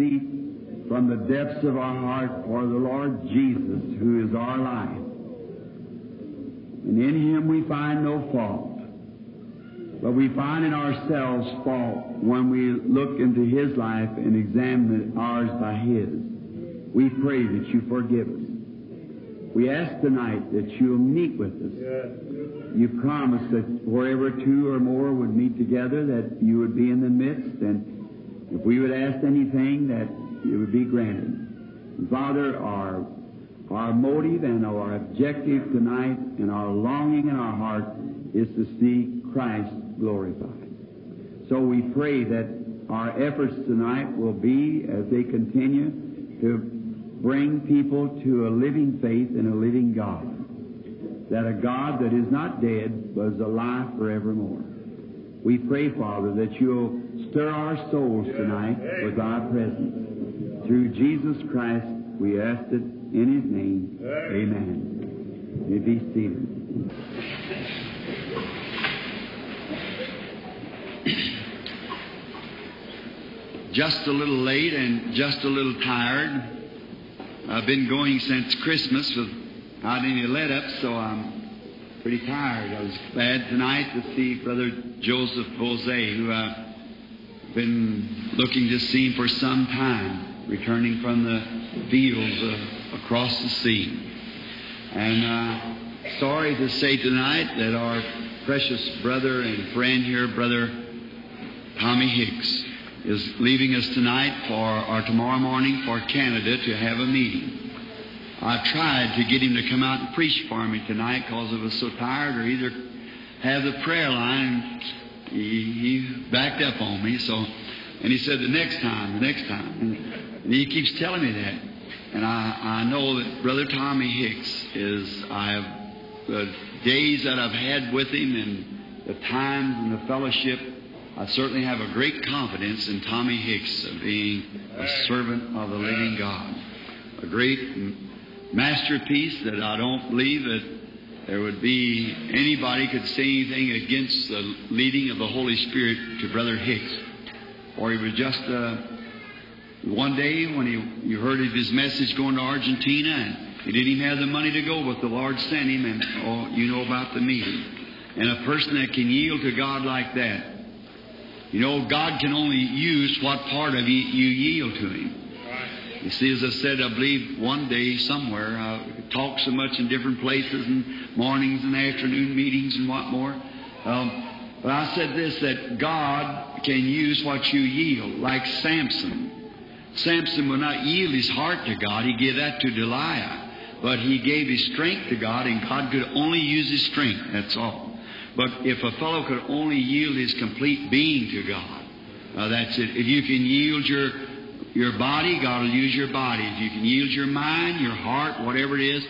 intercede from the depths of our heart for the Lord Jesus, who is our life. And in Him we find no fault. But we find in ourselves fault when we look into His life and examine ours by His. We pray that you forgive us. We ask tonight that you'll meet with us. You promised that wherever two or more would meet together, that you would be in the midst, and if we would ask anything, that it would be granted. Father, our our motive and our objective tonight and our longing in our heart is to see Christ glorified. So we pray that our efforts tonight will be, as they continue, to bring people to a living faith in a living God. That a God that is not dead, but is alive forevermore. We pray, Father, that you'll stir our souls tonight with thy presence. Through Jesus Christ, we ask it in his name. Amen. You may be seated. just a little late and just a little tired. I've been going since Christmas without any let up, so I'm pretty tired. I was glad tonight to see Brother Joseph Boze, who I've been looking to see for some time, returning from the fields uh, across the sea. And uh, sorry to say tonight that our precious brother and friend here, Brother Tommy Hicks, is leaving us tonight for or tomorrow morning for Canada to have a meeting. I tried to get him to come out and preach for me tonight because I was so tired, or either have the prayer line. He, he backed up on me, so and he said the next time, the next time, and, and he keeps telling me that. And I, I know that Brother Tommy Hicks is I have the days that I've had with him and the times and the fellowship I certainly have a great confidence in Tommy Hicks of being a servant of the living God. A great masterpiece that I don't believe that there would be anybody could say anything against the leading of the Holy Spirit to Brother Hicks. Or he was just uh, one day when he, you heard of his message going to Argentina and he didn't even have the money to go, but the Lord sent him and oh, you know about the meeting. And a person that can yield to God like that, you know, God can only use what part of you you yield to Him. You see, as I said, I believe one day somewhere, I talk so much in different places and mornings and afternoon meetings and what more. Um, but I said this that God can use what you yield, like Samson. Samson would not yield his heart to God, he gave that to Delilah. But he gave his strength to God, and God could only use his strength, that's all. But if a fellow could only yield his complete being to God, uh, that's it. If you can yield your your body, God will use your body. If you can yield your mind, your heart, whatever it is,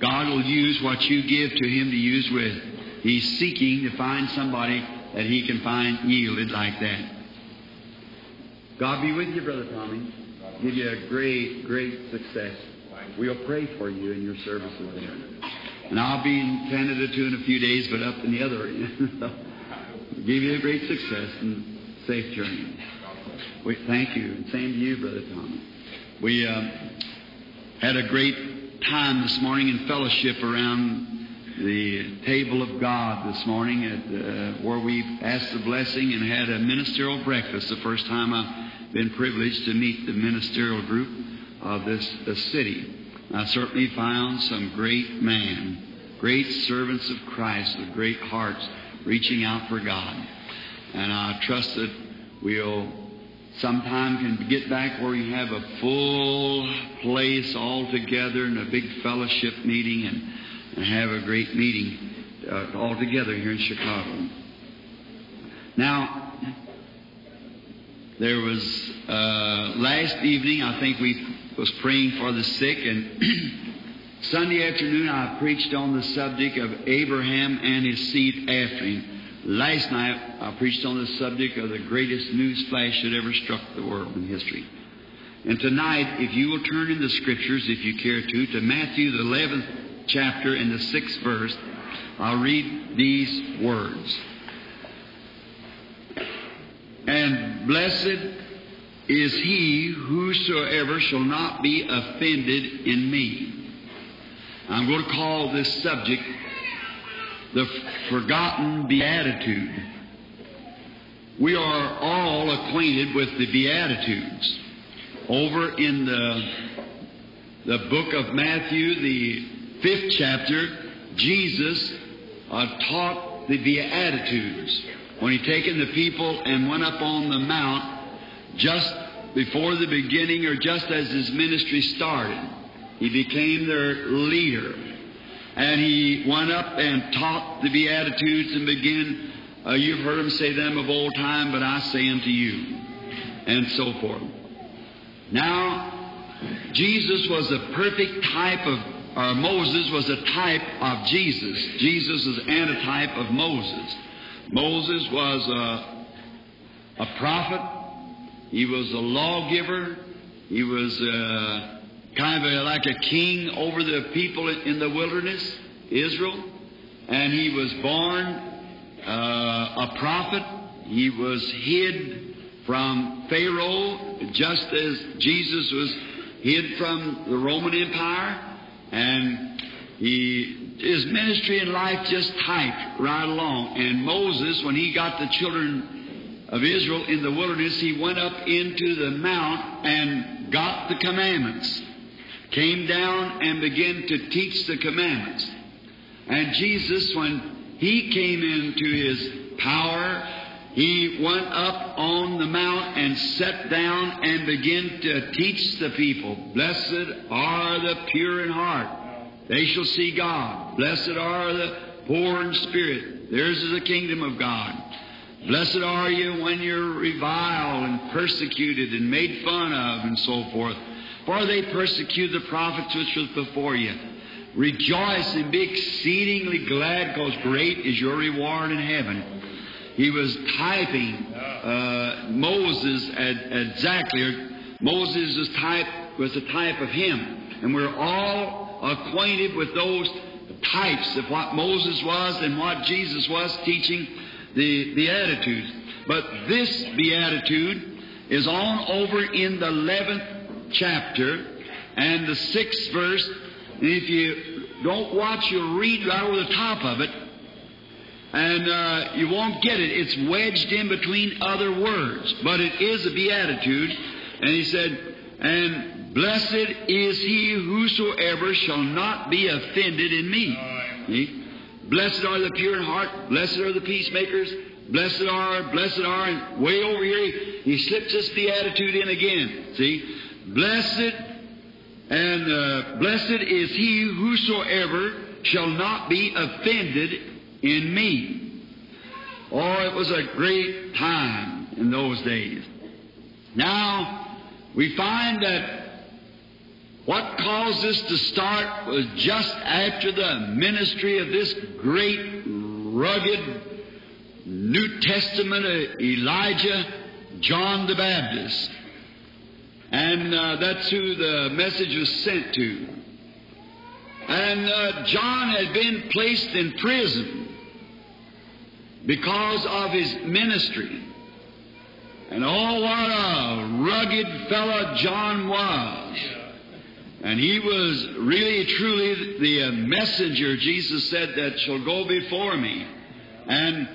God will use what you give to Him to use with. He's seeking to find somebody that He can find yielded like that. God be with you, Brother Tommy. Give you a great, great success. We'll pray for you in your services there. And I'll be in Canada too in a few days, but up in the other give you a great success and safe journey. We, thank you. And same to you, Brother Tommy. We uh, had a great time this morning in fellowship around the table of God this morning at, uh, where we asked the blessing and had a ministerial breakfast. The first time I've been privileged to meet the ministerial group of this, this city. I certainly found some great men, great servants of Christ with great hearts reaching out for God. And I trust that we'll sometime can get back where you have a full place all together in a big fellowship meeting and, and have a great meeting uh, all together here in Chicago. Now, there was uh, last evening, I think we was praying for the sick, and Sunday afternoon I preached on the subject of Abraham and his seed after him. Last night I preached on the subject of the greatest news flash that ever struck the world in history. And tonight, if you will turn in the scriptures, if you care to, to Matthew the 11th chapter and the 6th verse, I'll read these words. And blessed is he whosoever shall not be offended in me. I'm going to call this subject the forgotten beatitude. We are all acquainted with the beatitudes. Over in the the book of Matthew, the fifth chapter, Jesus uh, taught the Beatitudes when he taken the people and went up on the mount just before the beginning or just as his ministry started. He became their leader. And he went up and taught the Beatitudes and began, uh, you've heard him say them of old time, but I say unto you, and so forth. Now, Jesus was a perfect type of, or Moses was a type of Jesus. Jesus is antitype of Moses. Moses was a, a prophet. He was a lawgiver. He was uh, kind of like a king over the people in the wilderness, Israel. And he was born uh, a prophet. He was hid from Pharaoh just as Jesus was hid from the Roman Empire, and he, his ministry and life just typed right along. And Moses, when he got the children of Israel in the wilderness, he went up into the mount and got the commandments, came down and began to teach the commandments. And Jesus, when he came into his power he went up on the mount and sat down and began to teach the people. Blessed are the pure in heart. They shall see God. Blessed are the poor in spirit. Theirs is the kingdom of God. Blessed are you when you're reviled and persecuted and made fun of and so forth. For they persecute the prophets which was before you. Rejoice and be exceedingly glad, because great is your reward in heaven. He was typing uh, Moses exactly. Moses' was type was a type of him. And we're all acquainted with those types of what Moses was and what Jesus was teaching the Beatitudes. But this Beatitude is on over in the 11th chapter and the 6th verse. If you don't watch, you'll read right over the top of it and uh, you won't get it. It's wedged in between other words, but it is a beatitude. And he said, And blessed is he whosoever shall not be offended in me. See? Blessed are the pure in heart, blessed are the peacemakers, blessed are, blessed are, and way over here he, he slips this beatitude in again. See? Blessed and uh, blessed is he whosoever shall not be offended in me. Oh, it was a great time in those days. Now, we find that what caused this to start was just after the ministry of this great, rugged New Testament Elijah, John the Baptist. And uh, that's who the message was sent to. And uh, John had been placed in prison because of his ministry. And oh, what a rugged fellow John was. And he was really, truly the uh, messenger, Jesus said, that shall go before me. And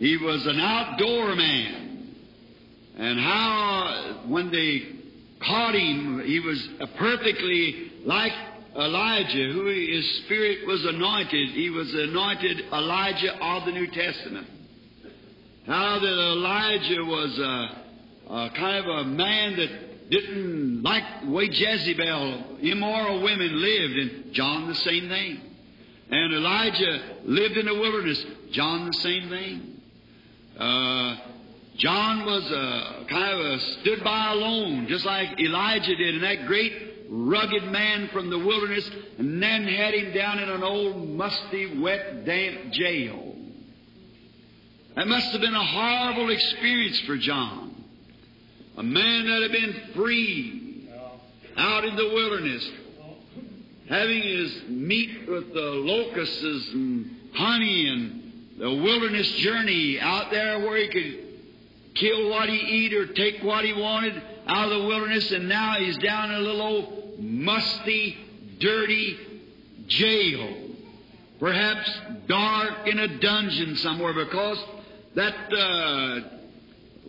he was an outdoor man. And how, when they caught him, he was perfectly like Elijah, who his spirit was anointed. He was anointed Elijah of the New Testament. How that Elijah was a, a kind of a man that didn't like the way Jezebel, immoral women lived, and John the same thing. And Elijah lived in the wilderness, John the same thing. Uh, John was a kind of stood by alone, just like Elijah did, and that great rugged man from the wilderness, and then had him down in an old musty, wet, damp jail. That must have been a horrible experience for John. A man that had been free out in the wilderness, having his meat with the locusts and honey and the wilderness journey out there where he could kill what he eat or take what he wanted out of the wilderness, and now he's down in a little old musty, dirty jail. Perhaps dark in a dungeon somewhere because that uh,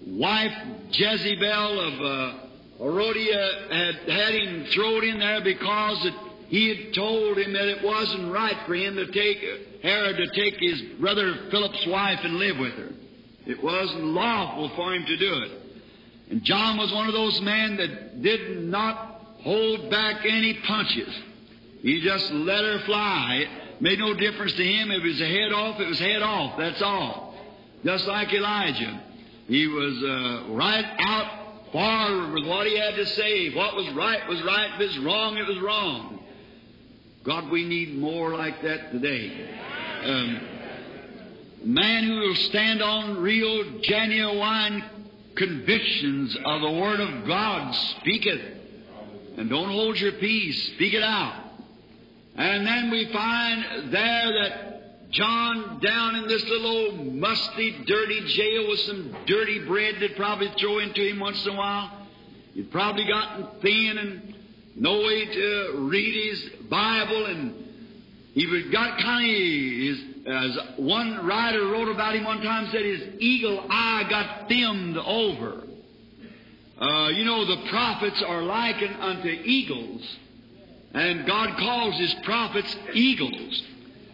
wife Jezebel of uh, Herodias had had him thrown in there because it, he had told him that it wasn't right for him to take Herod to take his brother Philip's wife and live with her. It wasn't lawful for him to do it. And John was one of those men that did not hold back any punches. He just let her fly. It made no difference to him. If it was head off, it was head off. That's all. Just like Elijah. He was uh, right out forward with what he had to say. What was right was right. If it was wrong, it was wrong. God, we need more like that today. Um, man who will stand on real, genuine convictions of the Word of God, speak it. And don't hold your peace. Speak it out. And then we find there that John down in this little old musty, dirty jail with some dirty bread they'd probably throw into him once in a while. He'd probably gotten thin and no way to read his Bible and he would got kind of his, as one writer wrote about him one time, said his eagle eye got dimmed over. Uh, you know, the prophets are likened unto eagles, and God calls his prophets eagles,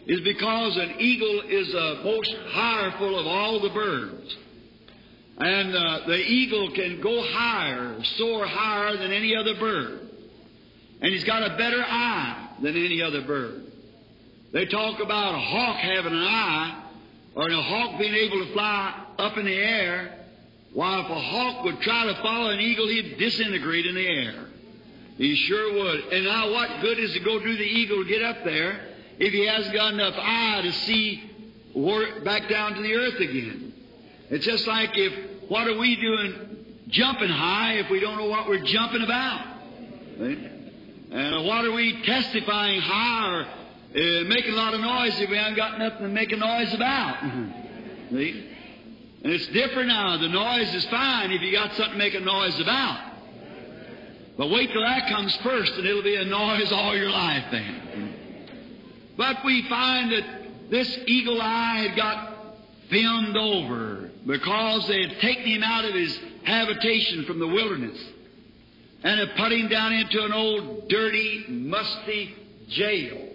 is because an eagle is the most powerful of all the birds. And uh, the eagle can go higher, soar higher than any other bird. And he's got a better eye than any other bird. They talk about a hawk having an eye, or a hawk being able to fly up in the air. While if a hawk would try to follow an eagle, he'd disintegrate in the air. He sure would. And now, what good is it to go do the eagle to get up there if he hasn't got enough eye to see back down to the earth again? It's just like if what are we doing jumping high if we don't know what we're jumping about? Right? And what are we testifying high or uh, making a lot of noise if we haven't got nothing to make a noise about? See? And it's different now. The noise is fine if you got something to make a noise about. But wait till that comes first and it'll be a noise all your life then. But we find that this eagle eye had got filmed over because they had taken him out of his habitation from the wilderness and had put him down into an old, dirty, musty jail.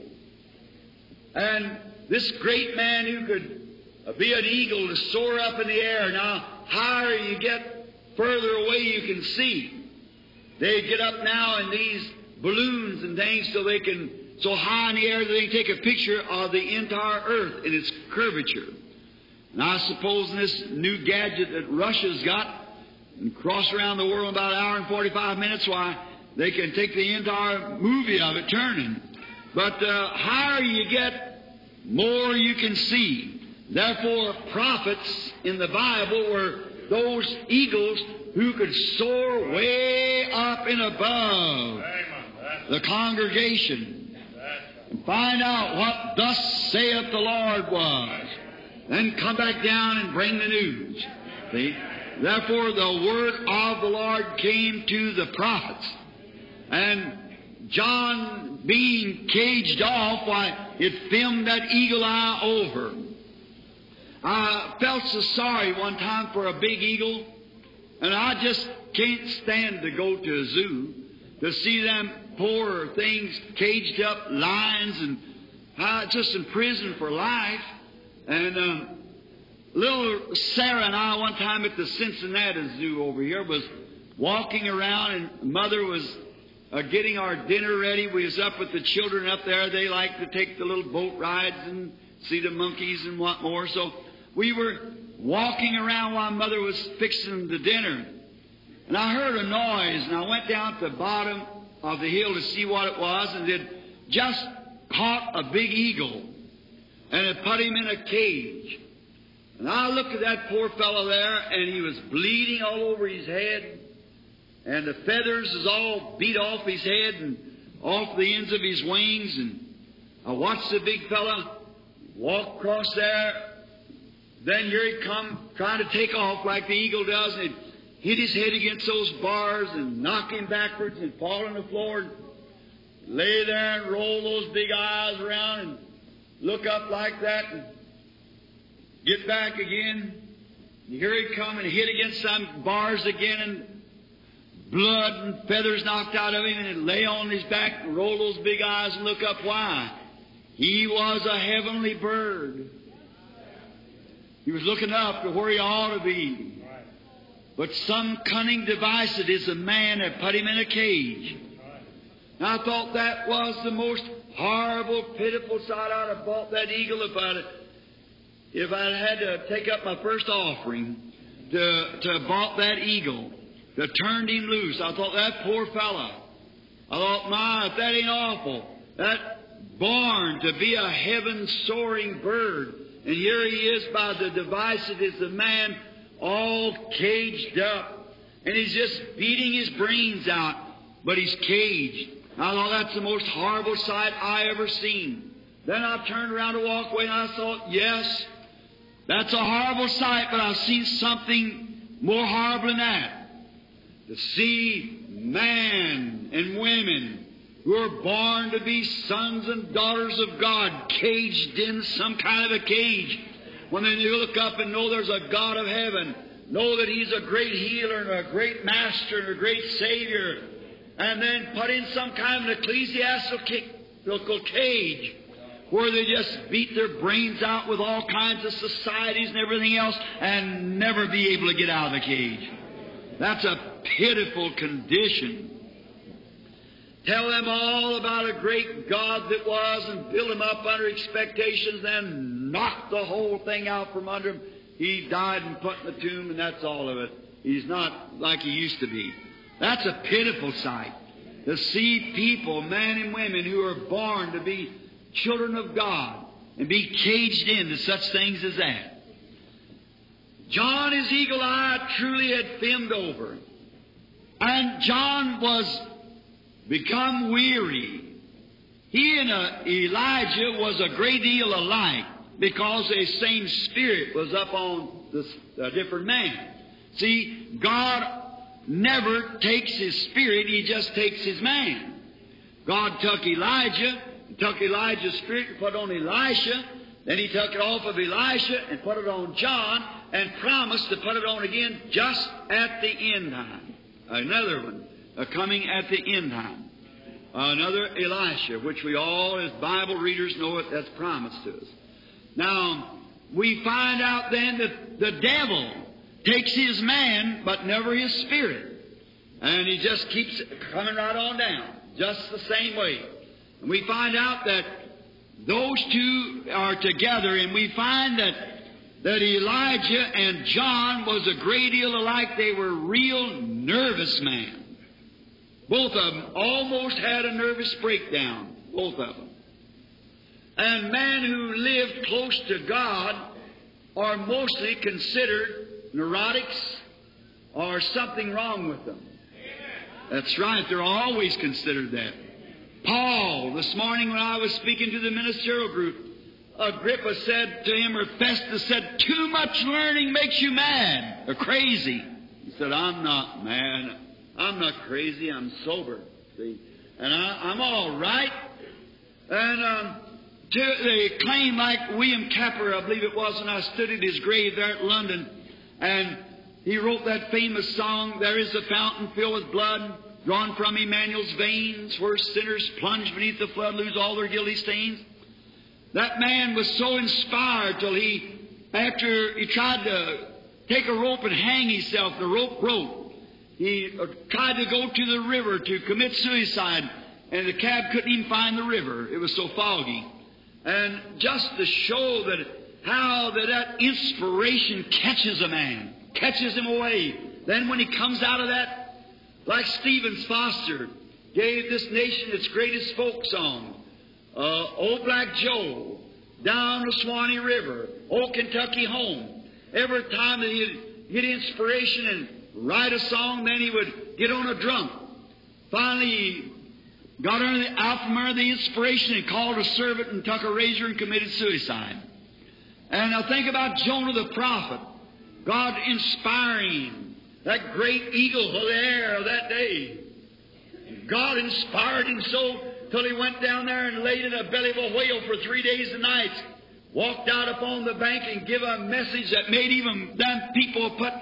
And this great man who could uh, be an eagle to soar up in the air, now, higher you get, further away you can see. They get up now in these balloons and things so they can, so high in the air that they can take a picture of the entire earth in its curvature. And I suppose in this new gadget that Russia's got, and cross around the world in about an hour and 45 minutes, why, they can take the entire movie of it turning. But uh, higher you get, more you can see. Therefore, prophets in the Bible were those eagles who could soar way up and above the congregation and find out what thus saith the Lord was. Then come back down and bring the news. See? Therefore, the word of the Lord came to the prophets. And John, being caged off, why, it filmed that eagle eye over. I felt so sorry one time for a big eagle, and I just can't stand to go to a zoo to see them poor things caged up, lions, and uh, just in prison for life. And um, little Sarah and I, one time at the Cincinnati Zoo over here, was walking around, and Mother was uh, getting our dinner ready. We was up with the children up there. They like to take the little boat rides and see the monkeys and what more. So we were walking around while Mother was fixing the dinner. And I heard a noise, and I went down to the bottom of the hill to see what it was, and it just caught a big eagle, and it put him in a cage. And I looked at that poor fellow there, and he was bleeding all over his head, and the feathers is all beat off his head and off the ends of his wings. And I watched the big fellow walk across there. Then here he come trying to take off like the eagle does, and hit his head against those bars and knock him backwards and fall on the floor and lay there and roll those big eyes around and look up like that and get back again. And here he'd come and hit against some bars again and blood and feathers knocked out of him and he'd lay on his back and roll those big eyes and look up. Why? He was a heavenly bird. He was looking up to where he ought to be. But some cunning device it is a man that put him in a cage. I thought that was the most horrible, pitiful sight. I'd have bought that eagle if I'd if I'd had to take up my first offering to to bought that eagle, to turned him loose. I thought that poor fella. I thought, my, that ain't awful, that born to be a heaven soaring bird, and here he is by the is the man all caged up, and he's just beating his brains out, but he's caged. I thought that's the most horrible sight I ever seen. Then I turned around to walk away and I thought, yes, that's a horrible sight, but I've seen something more horrible than that. To see man and women who are born to be sons and daughters of God caged in some kind of a cage. When they look up and know there's a God of heaven, know that He's a great healer and a great master and a great Savior, and then put in some kind of an ecclesiastical cage where they just beat their brains out with all kinds of societies and everything else and never be able to get out of the cage. That's a pitiful condition. Tell them all about a great God that was and build them up under expectations, then knock the whole thing out from under him. He died and put in the tomb, and that's all of it. He's not like he used to be. That's a pitiful sight. To see people, men and women, who are born to be children of God and be caged into such things as that. John, his eagle eye, truly had filmed over. And John was become weary. He and uh, Elijah was a great deal alike because the same spirit was up on the uh, different man. See, God never takes his spirit, he just takes his man. God took Elijah, took Elijah's spirit and put on Elisha, then he took it off of Elisha and put it on John and promised to put it on again just at the end time. Another one uh, coming at the end time. Another Elisha, which we all as Bible readers know it, that's promised to us. Now, we find out then that the devil takes his man, but never his spirit. And he just keeps coming right on down, just the same way. And we find out that those two are together, and we find that, that Elijah and John was a great deal alike. They were real nervous men. Both of them almost had a nervous breakdown, both of them. And men who live close to God are mostly considered neurotics or something wrong with them. That's right, they're always considered that. Paul, this morning when I was speaking to the ministerial group, Agrippa said to him, or Festus said, Too much learning makes you mad or crazy. He said, I'm not mad. I'm not crazy. I'm sober. See? And I, am all right. And um, to, they claim, like William Cowper, I believe it was, and I stood at his grave there at London, and he wrote that famous song, There is a fountain filled with blood, drawn from Emmanuel's veins, where sinners plunge beneath the flood, lose all their guilty stains. That man was so inspired till he, after he tried to take a rope and hang himself, the rope broke. He uh, tried to go to the river to commit suicide, and the cab couldn't even find the river. It was so foggy. And just to show that how that, that inspiration catches a man, catches him away. Then when he comes out of that, like Stephen Foster gave this nation its greatest folk song, uh, Old Black Joe, down the Swanee River, Old Kentucky Home. Every time that he'd get inspiration and write a song, then he would get on a drum. Finally, he got under the, out from under the inspiration and called a servant and took a razor and committed suicide. And now think about Jonah the prophet. God inspiring that great eagle of the air of that day. God inspired him so till he went down there and laid in a belly of a whale for three days and nights. Walked out upon the bank and give a message that made even them people put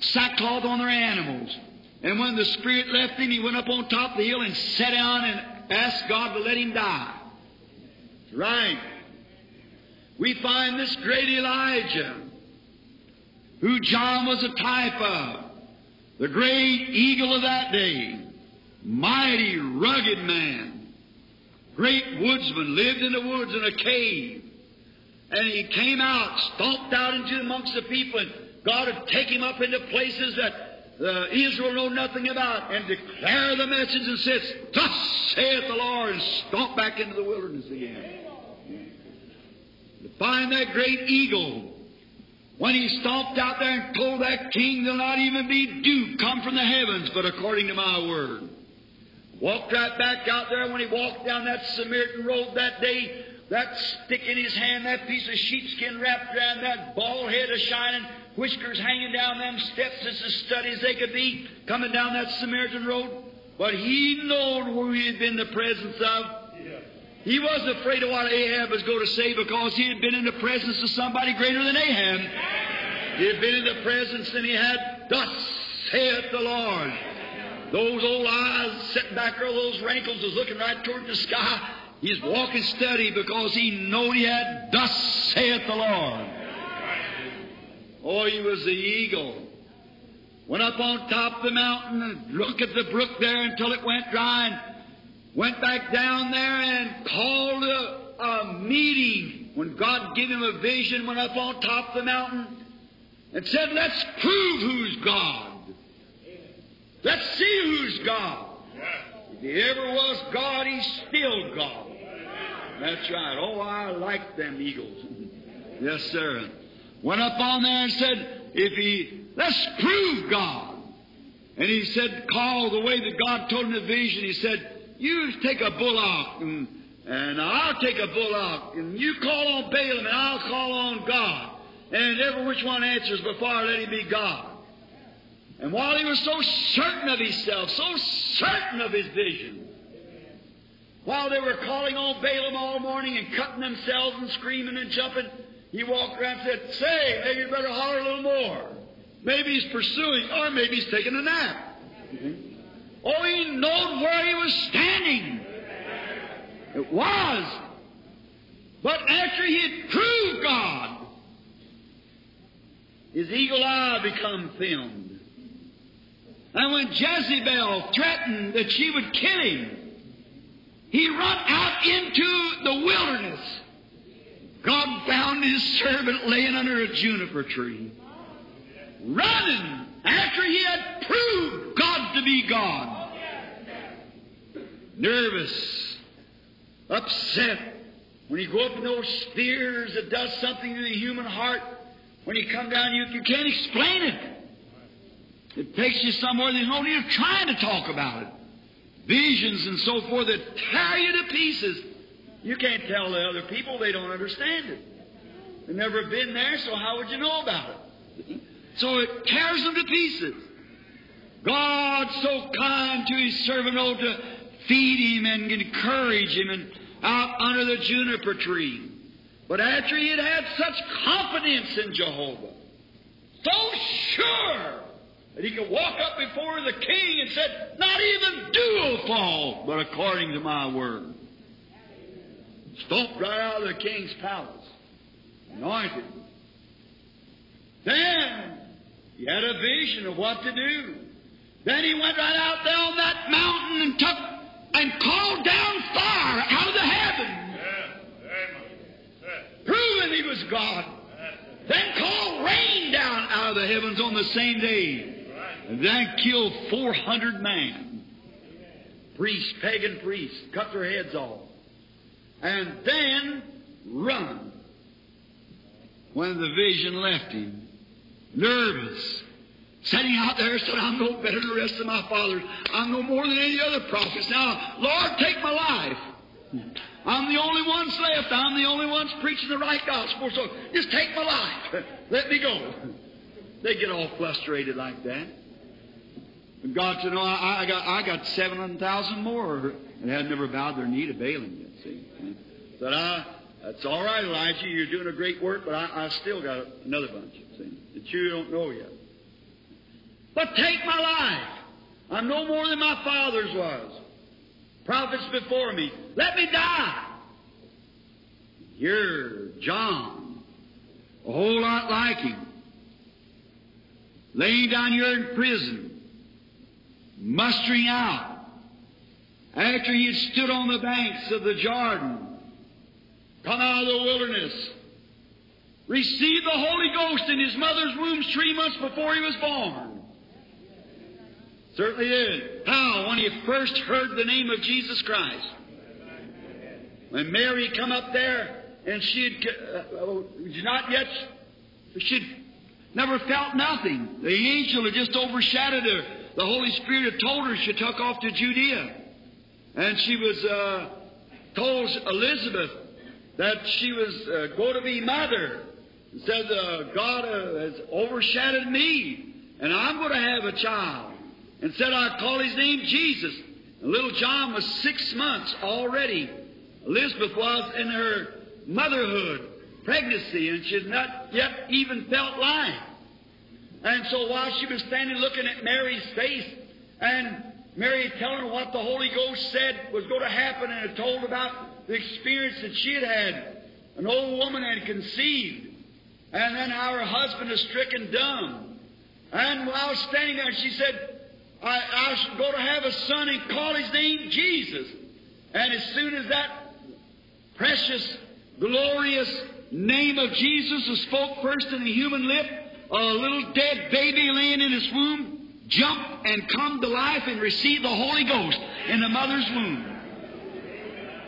sackcloth on their animals. And when the Spirit left him, he went up on top of the hill and sat down and asked God to let him die. Right. We find this great Elijah, who John was a type of, the great eagle of that day, mighty, rugged man, great woodsman, lived in the woods in a cave. And he came out, stomped out into amongst the people, and God would take him up into places that uh, Israel know nothing about, and declare the message and says, Thus saith the Lord, and stomp back into the wilderness again. To find that great eagle, when he stomped out there and told that king, there'll not even be dew come from the heavens, but according to my word. Walked right back out there when he walked down that Samaritan road that day, that stick in his hand, that piece of sheepskin wrapped around that bald head of shining, whiskers hanging down them steps as as steady as they could be, coming down that Samaritan road. But he knowed who he had been in the presence of. He wasn't afraid of what Ahab was going to say because he had been in the presence of somebody greater than Ahab. He had been in the presence and he had, Thus saith the Lord. Those old eyes set back there, those wrinkles was looking right toward the sky. He's walking steady because he knew he had, Thus saith the Lord. Oh, he was the eagle. Went up on top of the mountain and looked at the brook there until it went dry and went back down there and called a, a meeting. When God gave him a vision, went up on top of the mountain and said, Let's prove who's God. Let's see who's God. If he ever was God, he's still God. That's right. Oh, I like them eagles. yes, sir. Went up on there and said, if he, let's prove God. And he said, call the way that God told him the vision. He said, you take a bullock and, and I'll take a bullock and you call on Balaam and I'll call on God. And every which one answers before let him be God. And while he was so certain of himself, so certain of his vision, while they were calling on Balaam all morning and cutting themselves and screaming and jumping, he walked around and said, Say, maybe you better holler a little more. Maybe he's pursuing, or maybe he's taking a nap. Mm-hmm. Oh, he knowed where he was standing. It was. But after he had proved God, his eagle eye become filmed. And when Jezebel threatened that she would kill him, he run out into the wilderness. God found his servant laying under a juniper tree, running after he had proved God to be God. Nervous, upset. When you go up in those spheres it does something to the human heart, when you come down, you, you can't explain it. It takes you somewhere there's no need of trying to talk about it. Visions and so forth that tear you to pieces. You can't tell the other people, they don't understand it. They've never been there, so how would you know about it? So it tears them to pieces. God's so kind to his servant, oh, to feed him and encourage him and out under the juniper tree. But after he had had such confidence in Jehovah, so sure that he could walk up before the king and said, Not even dew will fall, but according to my word. Stomped right out of the king's palace, anointed. Then he had a vision of what to do. Then he went right out there on that mountain and took and called down fire out of the heaven, proving he was God. Then called rain down out of the heavens on the same day. Then killed 400 men. Priests, pagan priests, cut their heads off. And then run. When the vision left him, nervous, sitting out there said, I'm no better than the rest of my fathers. I'm no more than any other prophets. Now, Lord, take my life. I'm the only ones left. I'm the only ones preaching the right gospel. So just take my life. Let me go. They get all frustrated like that. God said, no, I, I got I got seven hundred thousand more that had never bowed their knee to Balaam yet. See, said I. That's all right, Elijah. You're doing a great work, but I, I still got another bunch. See, that you don't know yet. But take my life. I'm no more than my father's was. Prophets before me. Let me die. You're John. A whole lot like him. Laying down here in prison. Mustering out. After he had stood on the banks of the Jordan. Come out of the wilderness. Received the Holy Ghost in his mother's womb three months before he was born. Certainly did. How? When he first heard the name of Jesus Christ. When Mary come up there and she had uh, not yet, she'd never felt nothing. The angel had just overshadowed her. The Holy Spirit had told her she took off to Judea. And she was uh, told Elizabeth that she was uh, going to be mother. And said, uh, God uh, has overshadowed me, and I'm going to have a child. And said, I call his name Jesus. And little John was six months already. Elizabeth was in her motherhood, pregnancy, and she had not yet even felt life. And so while she was standing looking at Mary's face, and Mary telling her what the Holy Ghost said was going to happen, and had told about the experience that she had had. An old woman had conceived, and then our husband is stricken dumb. And while standing there, she said, I, I should go to have a son and call his name Jesus. And as soon as that precious, glorious name of Jesus was spoke first in the human lip, a little dead baby laying in his womb jump and come to life and receive the Holy Ghost in the mother's womb.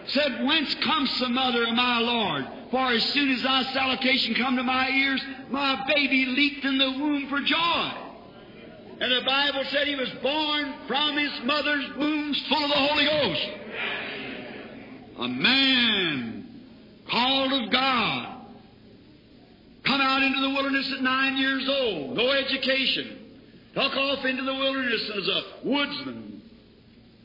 Said, Whence comes the mother of my Lord? For as soon as thy salutation come to my ears, my baby leaped in the womb for joy. And the Bible said he was born from his mother's womb full of the Holy Ghost. A man called of God. Come out into the wilderness at nine years old, no education. Took off into the wilderness as a woodsman.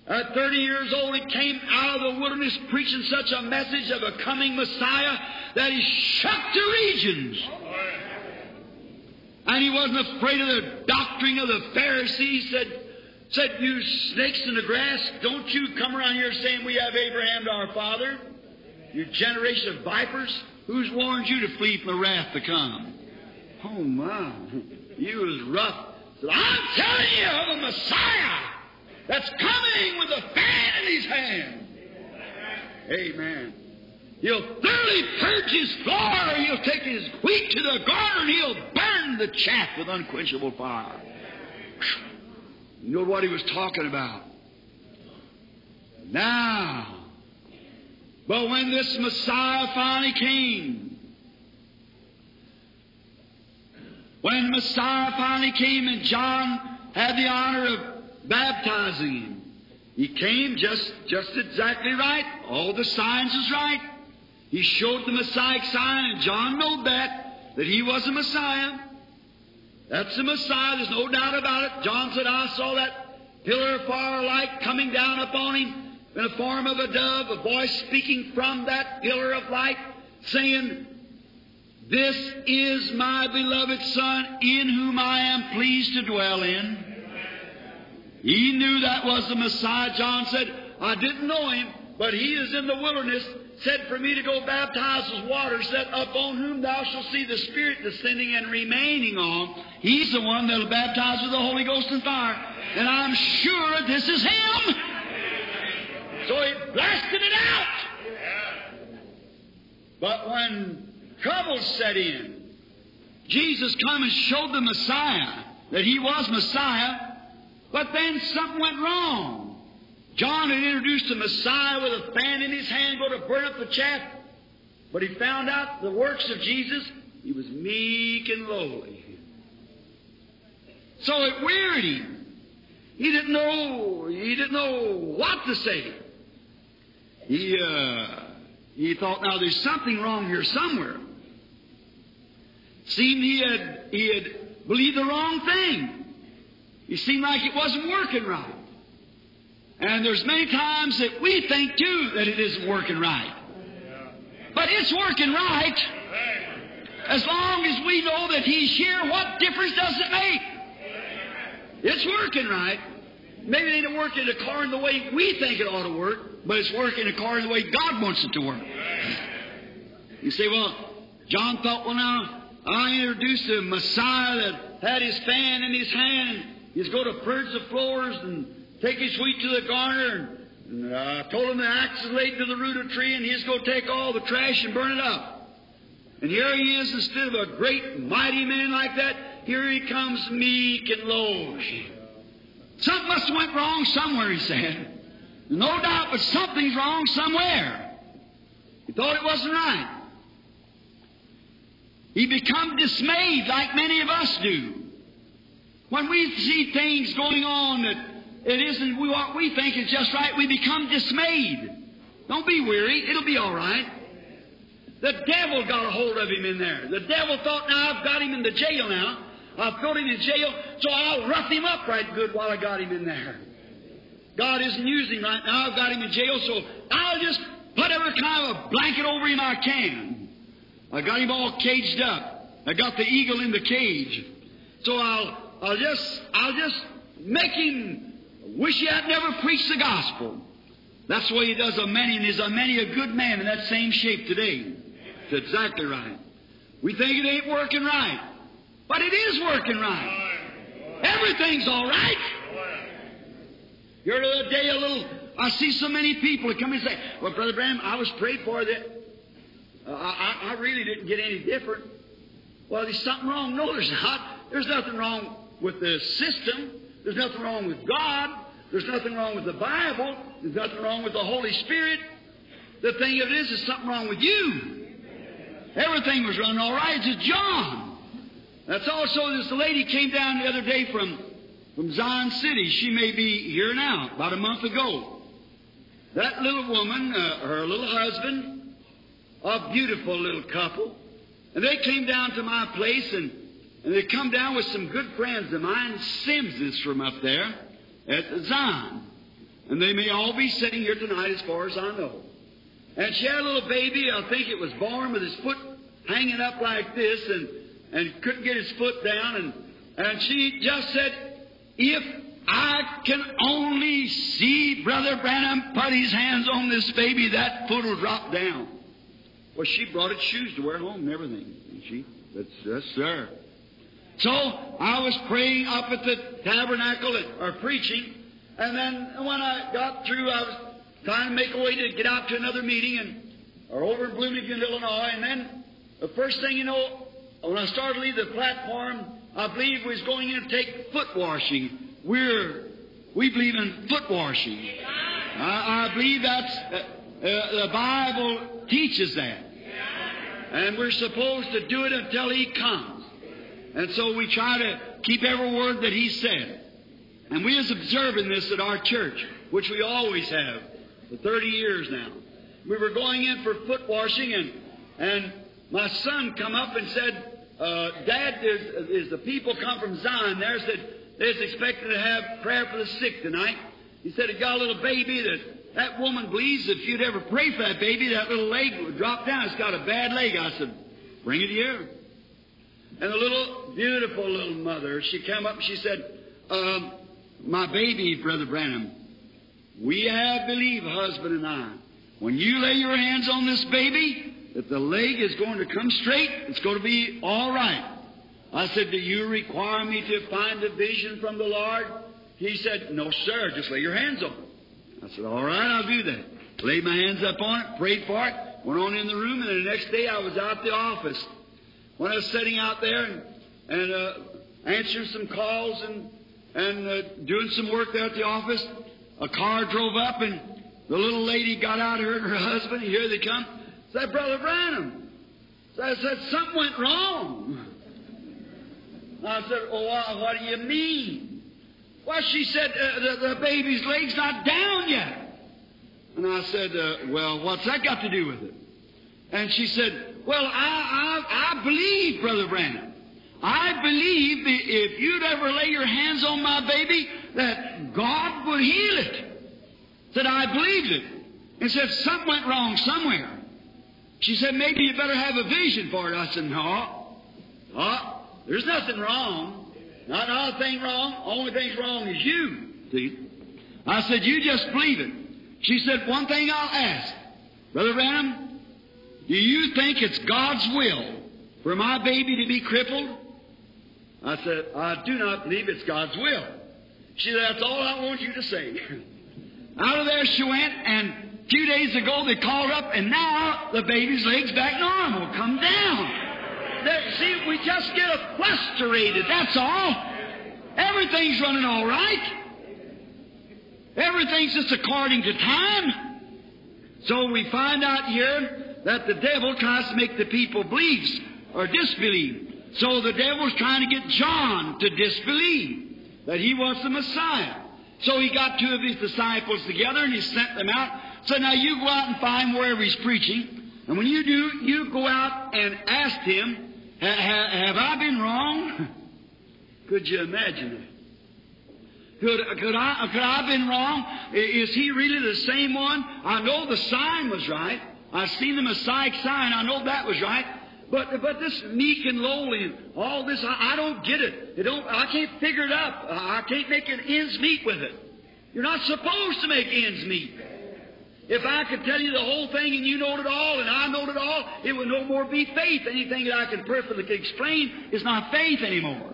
At 30 years old, he came out of the wilderness preaching such a message of a coming Messiah that he shook the regions. And he wasn't afraid of the doctrine of the Pharisees. Said, said, you snakes in the grass, don't you come around here saying we have Abraham to our father. You generation of vipers. Who's warned you to flee from the wrath to come? Oh my. You was rough. I'm telling you of a Messiah that's coming with a fan in his hand. Amen. He'll thoroughly purge his floor, he'll take his wheat to the garner, and he'll burn the chaff with unquenchable fire. You know what he was talking about? Now, but when this Messiah finally came, when Messiah finally came and John had the honor of baptizing him, he came just, just exactly right. All the signs was right. He showed the Messiah sign, and John knew that, that he was a Messiah. That's the Messiah, there's no doubt about it. John said, I saw that pillar of fire light coming down upon him in the form of a dove, a voice speaking from that pillar of light, saying, This is my beloved Son, in whom I am pleased to dwell in. He knew that was the Messiah. John said, I didn't know him, but he is in the wilderness, said for me to go baptize with water, said, Upon whom thou shalt see the Spirit descending and remaining on. He's the one that'll baptize with the Holy Ghost and fire. And I'm sure this is him. So he blasted it out. But when trouble set in, Jesus come and showed the Messiah that he was Messiah, but then something went wrong. John had introduced the Messiah with a fan in his hand going to burn up the chaff, but he found out the works of Jesus, he was meek and lowly. So it wearied him. He didn't know, he didn't know what to say. He, uh, he thought, now there's something wrong here somewhere. Seemed he had, he had believed the wrong thing. It seemed like it wasn't working right. And there's many times that we think too that it isn't working right. But it's working right. As long as we know that He's here, what difference does it make? It's working right. Maybe it ain't working according to the way we think it ought to work, but it's working according to the way God wants it to work. You say, well, John thought, well, now, I introduced a Messiah that had his fan in his hand. He's going to purge the floors and take his wheat to the garner. And I uh, told him the axe is laid to the root of the tree, and he's going to take all the trash and burn it up. And here he is, instead of a great, mighty man like that, here he comes meek and low. Something must have went wrong somewhere, he said. No doubt, but something's wrong somewhere. He thought it wasn't right. He become dismayed like many of us do. When we see things going on that it isn't what we think is just right, we become dismayed. Don't be weary. It'll be all right. The devil got a hold of him in there. The devil thought, now I've got him in the jail now. I've put him in jail, so I'll rough him up right good while I got him in there. God isn't using right now. I've got him in jail, so I'll just put every kind of a blanket over him I can. I got him all caged up. I got the eagle in the cage. So I'll, I'll just, I'll just make him wish he had never preached the gospel. That's way he does a many, and is a many a good man in that same shape today. It's exactly right. We think it ain't working right. But it is working right. Everything's all right. The other day, a little, I see so many people that come and say, Well, Brother Branham, I was prayed for that. Uh, I, I really didn't get any different. Well, there's something wrong. No, there's not. There's nothing wrong with the system. There's nothing wrong with God. There's nothing wrong with the Bible. There's nothing wrong with the Holy Spirit. The thing of it is, there's something wrong with you. Everything was running all right. It's John. That's also this lady came down the other day from, from Zion City. She may be here now, about a month ago. That little woman, uh, her little husband, a beautiful little couple, and they came down to my place and, and they come down with some good friends of mine. Sims is from up there at Zion. And they may all be sitting here tonight as far as I know. And she had a little baby, I think it was born with his foot hanging up like this, and and couldn't get his foot down. And, and she just said, If I can only see Brother Branham put his hands on this baby, that foot will drop down. Well, she brought its shoes to wear home and everything. And she, that's, yes, sir. So I was praying up at the tabernacle or preaching, and then when I got through, I was trying to make a way to get out to another meeting, and or over in Bloomington, Illinois, and then the first thing you know, when I started to leave the platform, I believe we're going in to take foot washing. We're, we believe in foot washing. I, I believe that's, uh, uh, the Bible teaches that. And we're supposed to do it until He comes. And so we try to keep every word that He said. And we is observing this at our church, which we always have for 30 years now. We were going in for foot washing and, and my son come up and said, uh, Dad, is, the people come from Zion there, said they're expected to have prayer for the sick tonight. He said, he got a little baby that that woman believes if you'd ever pray for that baby, that little leg would drop down. It's got a bad leg. I said, bring it here. And the little, beautiful little mother, she came up and she said, um, my baby, Brother Branham, we have believed, husband and I, when you lay your hands on this baby, that the leg is going to come straight, it's going to be all right. I said, Do you require me to find a vision from the Lord? He said, No, sir, just lay your hands on it. I said, All right, I'll do that. Laid my hands up on it, prayed for it, went on in the room, and the next day I was out the office. When I was sitting out there and, and uh, answering some calls and, and uh, doing some work there at the office, a car drove up and the little lady got out, her and her husband, here they come. Said, Brother Branham. So I said, something went wrong. I said, oh, well, what do you mean? Well, she said, uh, the, the, baby's leg's not down yet. And I said, uh, well, what's that got to do with it? And she said, well, I, I, I believe, Brother Branham. I believe if you'd ever lay your hands on my baby, that God would heal it. That I believed it. And said, something went wrong somewhere. She said, maybe you better have a vision for it. I said, no. Oh, there's nothing wrong. Not another thing wrong. Only thing's wrong is you. See? I said, you just believe it. She said, one thing I'll ask. Brother Branham, do you think it's God's will for my baby to be crippled? I said, I do not believe it's God's will. She said, that's all I want you to say. Out of there she went, and a few days ago they called up, and now the baby's legs back normal, come down. See, we just get frustrated, that's all. Everything's running all right. Everything's just according to time. So we find out here that the devil tries to make the people believe or disbelieve. So the devil's trying to get John to disbelieve that he was the Messiah. So he got two of his disciples together and he sent them out. So now you go out and find wherever he's preaching. And when you do, you go out and ask him, have I been wrong? Could you imagine that? Could, could I, could I have been wrong? Is he really the same one? I know the sign was right. I've seen the Messiah sign. I know that was right. But, but this meek and lowly and all this, I, I don't get it. it don't, I can't figure it up. I can't make an ends meet with it. You're not supposed to make ends meet. If I could tell you the whole thing and you know it all and I know it all, it would no more be faith. Anything that I can perfectly explain is not faith anymore.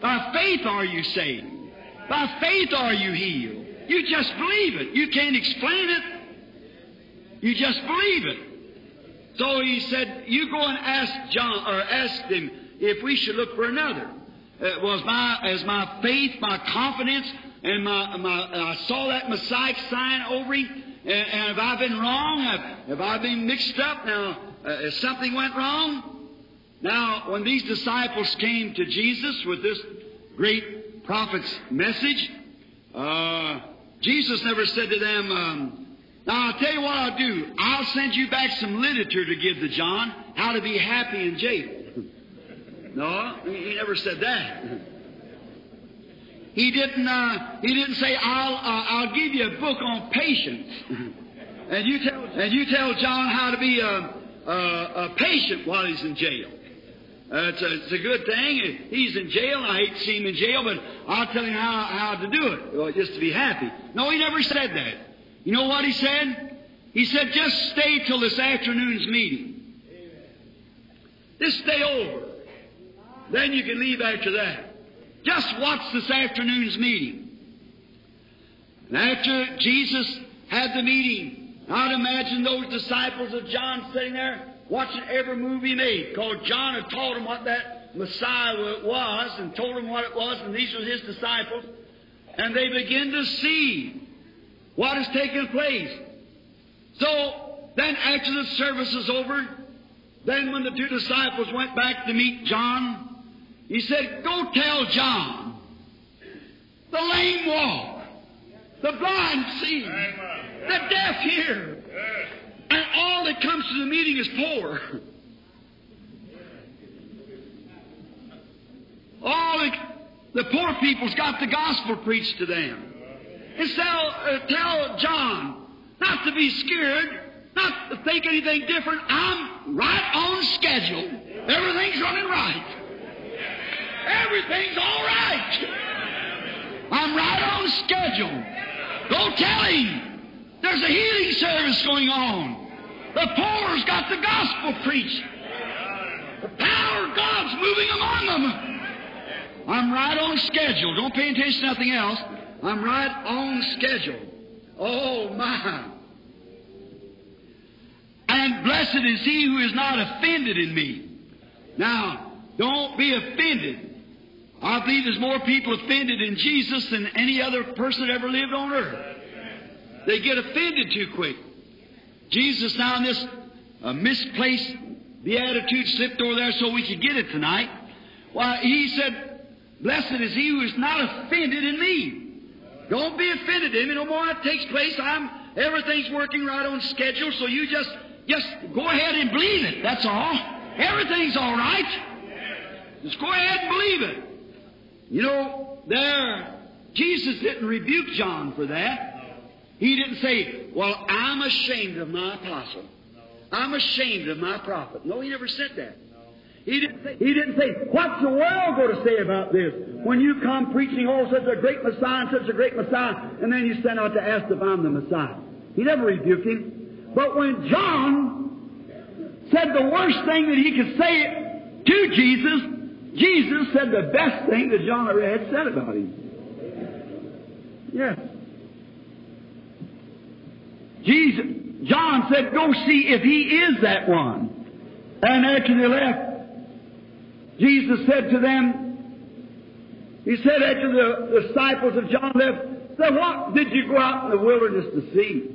By faith are you saved. By faith are you healed. You just believe it. You can't explain it. You just believe it. So he said, You go and ask John or ask him if we should look for another. It was my as my faith, my confidence, and my, my I saw that Messiah sign over him. And, and have I been wrong? Have, have I been mixed up? Now, uh, something went wrong? Now, when these disciples came to Jesus with this great prophet's message, uh, Jesus never said to them, um, now, I'll tell you what I'll do. I'll send you back some literature to give to John, how to be happy in jail. no, he never said that. He didn't, uh, he didn't say, I'll, uh, I'll give you a book on patience. and, you tell, and you tell John how to be a, a, a patient while he's in jail. Uh, it's, a, it's a good thing. He's in jail. I hate to see him in jail, but I'll tell him how, how to do it, well, just to be happy. No, he never said that. You know what he said? He said, just stay till this afternoon's meeting. Just stay over. Then you can leave after that. Just watch this afternoon's meeting. And after Jesus had the meeting, I'd imagine those disciples of John sitting there watching every move he made. Because John had told them what that Messiah was and told them what it was, and these were his disciples. And they begin to see what has taken place. So then, after the service is over, then when the two disciples went back to meet John, he said, Go tell John, the lame walk, the blind see, the deaf hear, and all that comes to the meeting is poor. All the, the poor people's got the gospel preached to them. And tell, uh, tell John not to be scared, not to think anything different. I'm right on schedule. Everything's running right. Everything's all right. I'm right on schedule. Go tell him there's a healing service going on. The poor's got the gospel preached. The power of God's moving among them. I'm right on schedule. Don't pay attention to nothing else. I'm right on schedule. Oh, my. And blessed is he who is not offended in me. Now, don't be offended. I believe there's more people offended in Jesus than any other person that ever lived on earth. They get offended too quick. Jesus now in this uh, misplaced beatitude slipped over there so we could get it tonight. Why, he said, Blessed is he who is not offended in me. Don't be offended in me no more. It takes place. I'm everything's working right on schedule, so you just just go ahead and believe it. That's all. Everything's all right. Just go ahead and believe it. You know, there, Jesus didn't rebuke John for that. He didn't say, Well, I'm ashamed of my apostle. I'm ashamed of my prophet. No, he never said that. He didn't say, he didn't say, What's the world going to say about this? When you come preaching, oh, such a great Messiah and such a great Messiah, and then you stand out to ask if I'm the Messiah. He never rebuked him. But when John said the worst thing that he could say to Jesus, Jesus said the best thing that John ever had said about him. Yes. Jesus, John said, Go see if he is that one. And after they left, Jesus said to them, He said after the disciples of John left, said, What did you go out in the wilderness to see?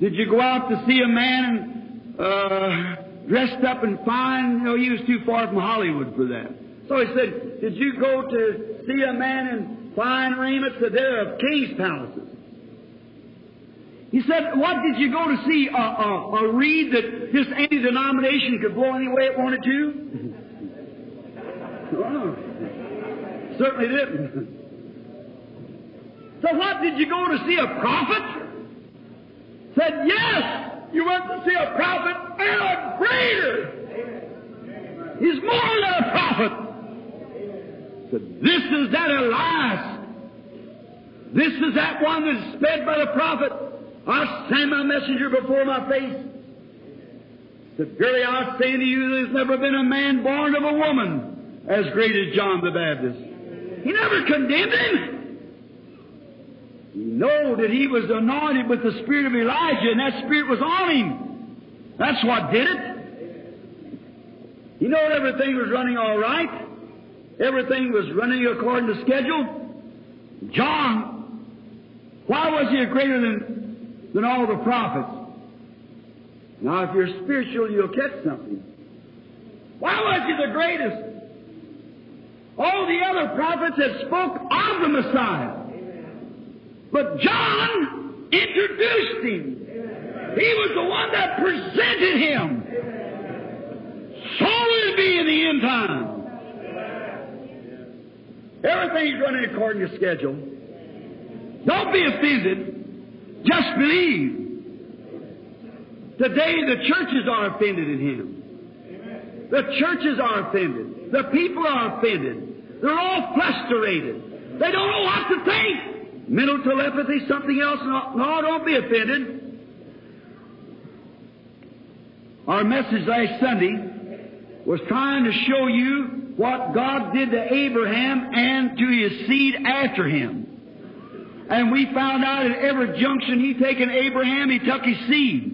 Did you go out to see a man uh, dressed up and fine? You know, he was too far from Hollywood for that. So he said, Did you go to see a man in fine raiment? Said, They're of king's palaces. He said, What did you go to see? A, a, a reed that just any denomination could blow any way it wanted to? oh, certainly didn't. so, what did you go to see? A prophet? Said, Yes, you went to see a prophet and a greater. He's more than a prophet. Said, This is that Elias. This is that one that's sped by the prophet. I send my messenger before my face. Said, Verily I say to you, there's never been a man born of a woman as great as John the Baptist. He never condemned him. He knew that he was anointed with the spirit of Elijah, and that spirit was on him. That's what did it. He knew everything was running all right. Everything was running according to schedule. John, why was he greater than than all the prophets. Now, if you're spiritual, you'll catch something. Why was he the greatest? All the other prophets had spoke of the Messiah. But John introduced him. He was the one that presented him. So will it be in the end time. Everything's running according to schedule. Don't be offended. Just believe. Today the churches are offended in Him. The churches are offended. The people are offended. They're all frustrated. They don't know what to think. Mental telepathy, something else. No, no don't be offended. Our message last Sunday was trying to show you what God did to Abraham and to his seed after him. And we found out at every junction he taken Abraham, he took his seed.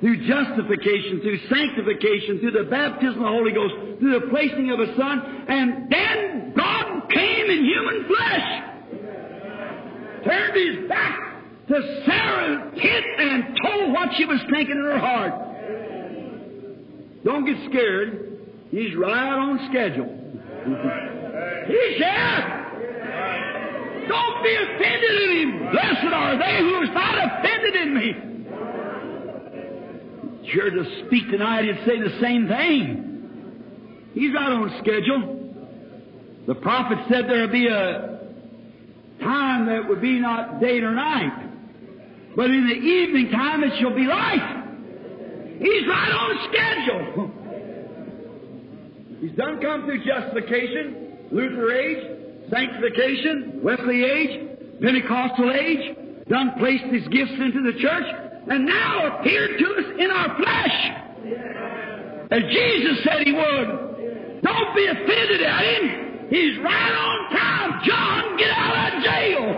Through justification, through sanctification, through the baptism of the Holy Ghost, through the placing of a Son, and then God came in human flesh. Turned his back to Sarah hit and told what she was thinking in her heart. Don't get scared. He's right on schedule. He's here. Don't be offended in him. Blessed are they who is not offended in me. Sure to speak tonight, he'd say the same thing. He's right on schedule. The prophet said there'd be a time that would be not day nor night, but in the evening time it shall be light. He's right on schedule. He's done come through justification, Luther age, sanctification, Wesley age, Pentecostal age, done placed His gifts into the church, and now appeared to us in our flesh. As Jesus said He would. Don't be offended at Him. He's right on time. John, get out of jail.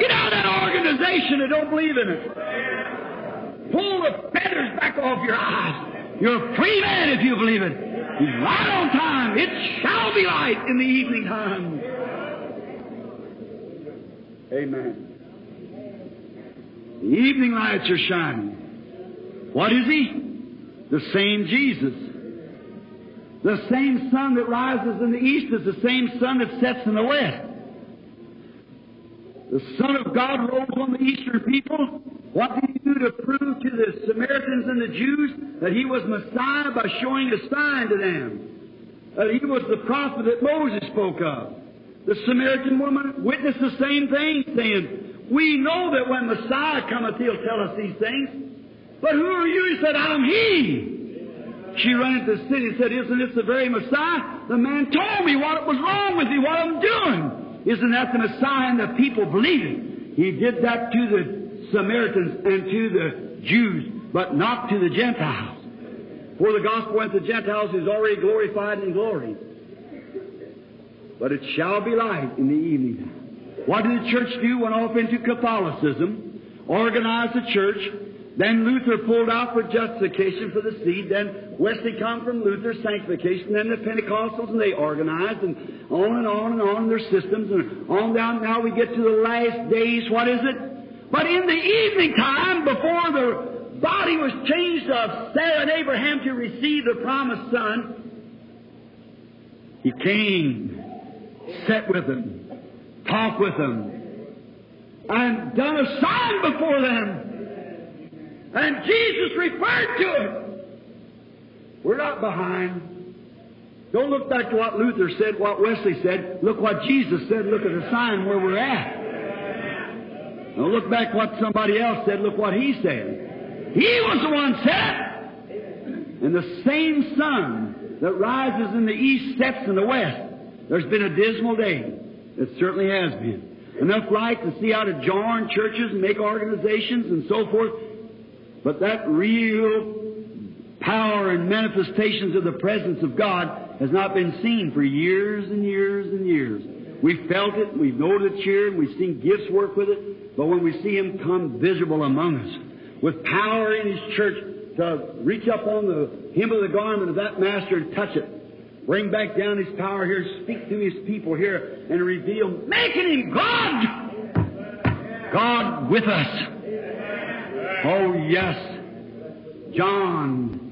Get out of that organization that don't believe in it. Pull the feathers back off your eyes. You're a free man if you believe it. He's right on time. It shall be light in the evening time. Amen. The evening lights are shining. What is he? The same Jesus. The same sun that rises in the east is the same sun that sets in the west. The Son of God rose on the eastern people. What did he do to prove to the Samaritans and the Jews that he was Messiah by showing a sign to them? that he was the prophet that Moses spoke of. The Samaritan woman witnessed the same thing, saying, We know that when Messiah cometh, he'll tell us these things. But who are you? He said, I'm he. She ran into the city and said, Isn't this the very Messiah? The man told me what was wrong with me, what I'm doing. Isn't that the Messiah? And the people believed it. He did that to the Samaritans and to the Jews, but not to the Gentiles. For the gospel went to Gentiles is already glorified in glory. But it shall be light in the evening. What did the church do? Went off into Catholicism, organized the church, then Luther pulled out for justification for the seed. Then Wesley come from Luther's sanctification. Then the Pentecostals and they organized and on and on and on their systems and on down. Now we get to the last days. What is it? But in the evening time, before the body was changed of Sarah and Abraham to receive the promised son, he came, sat with them, talked with them, and done a sign before them. And Jesus referred to it. We're not behind. Don't look back to what Luther said, what Wesley said. Look what Jesus said. Look at the sign where we're at. Don't look back what somebody else said. Look what he said. He was the one said. And the same sun that rises in the east sets in the west. There's been a dismal day. It certainly has been. Enough light to see how to join churches and make organizations and so forth. But that real power and manifestations of the presence of God has not been seen for years and years and years. We've felt it, we've known it here, we've seen gifts work with it, but when we see Him come visible among us, with power in His church to reach up on the hem of the garment of that Master and touch it, bring back down His power here, speak to His people here, and reveal, making Him God! God with us. Oh, yes. John,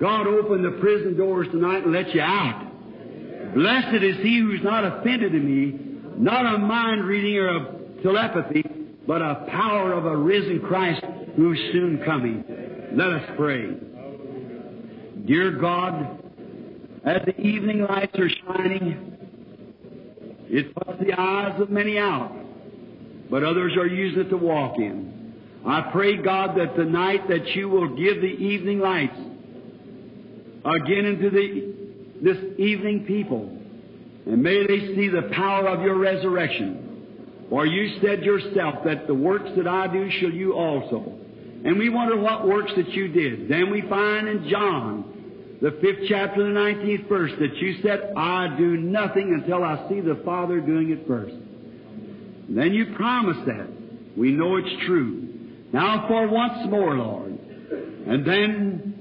God opened the prison doors tonight and let you out. Blessed is he who's not offended in me, not a mind reading or a telepathy, but a power of a risen Christ who's soon coming. Let us pray. Dear God, as the evening lights are shining, it puts the eyes of many out, but others are using it to walk in. I pray, God, that tonight that you will give the evening lights again into the, this evening people. And may they see the power of your resurrection. For you said yourself that the works that I do shall you also. And we wonder what works that you did. Then we find in John, the fifth chapter, the nineteenth verse, that you said, I do nothing until I see the Father doing it first. And then you promised that. We know it's true. Now for once more, Lord. And then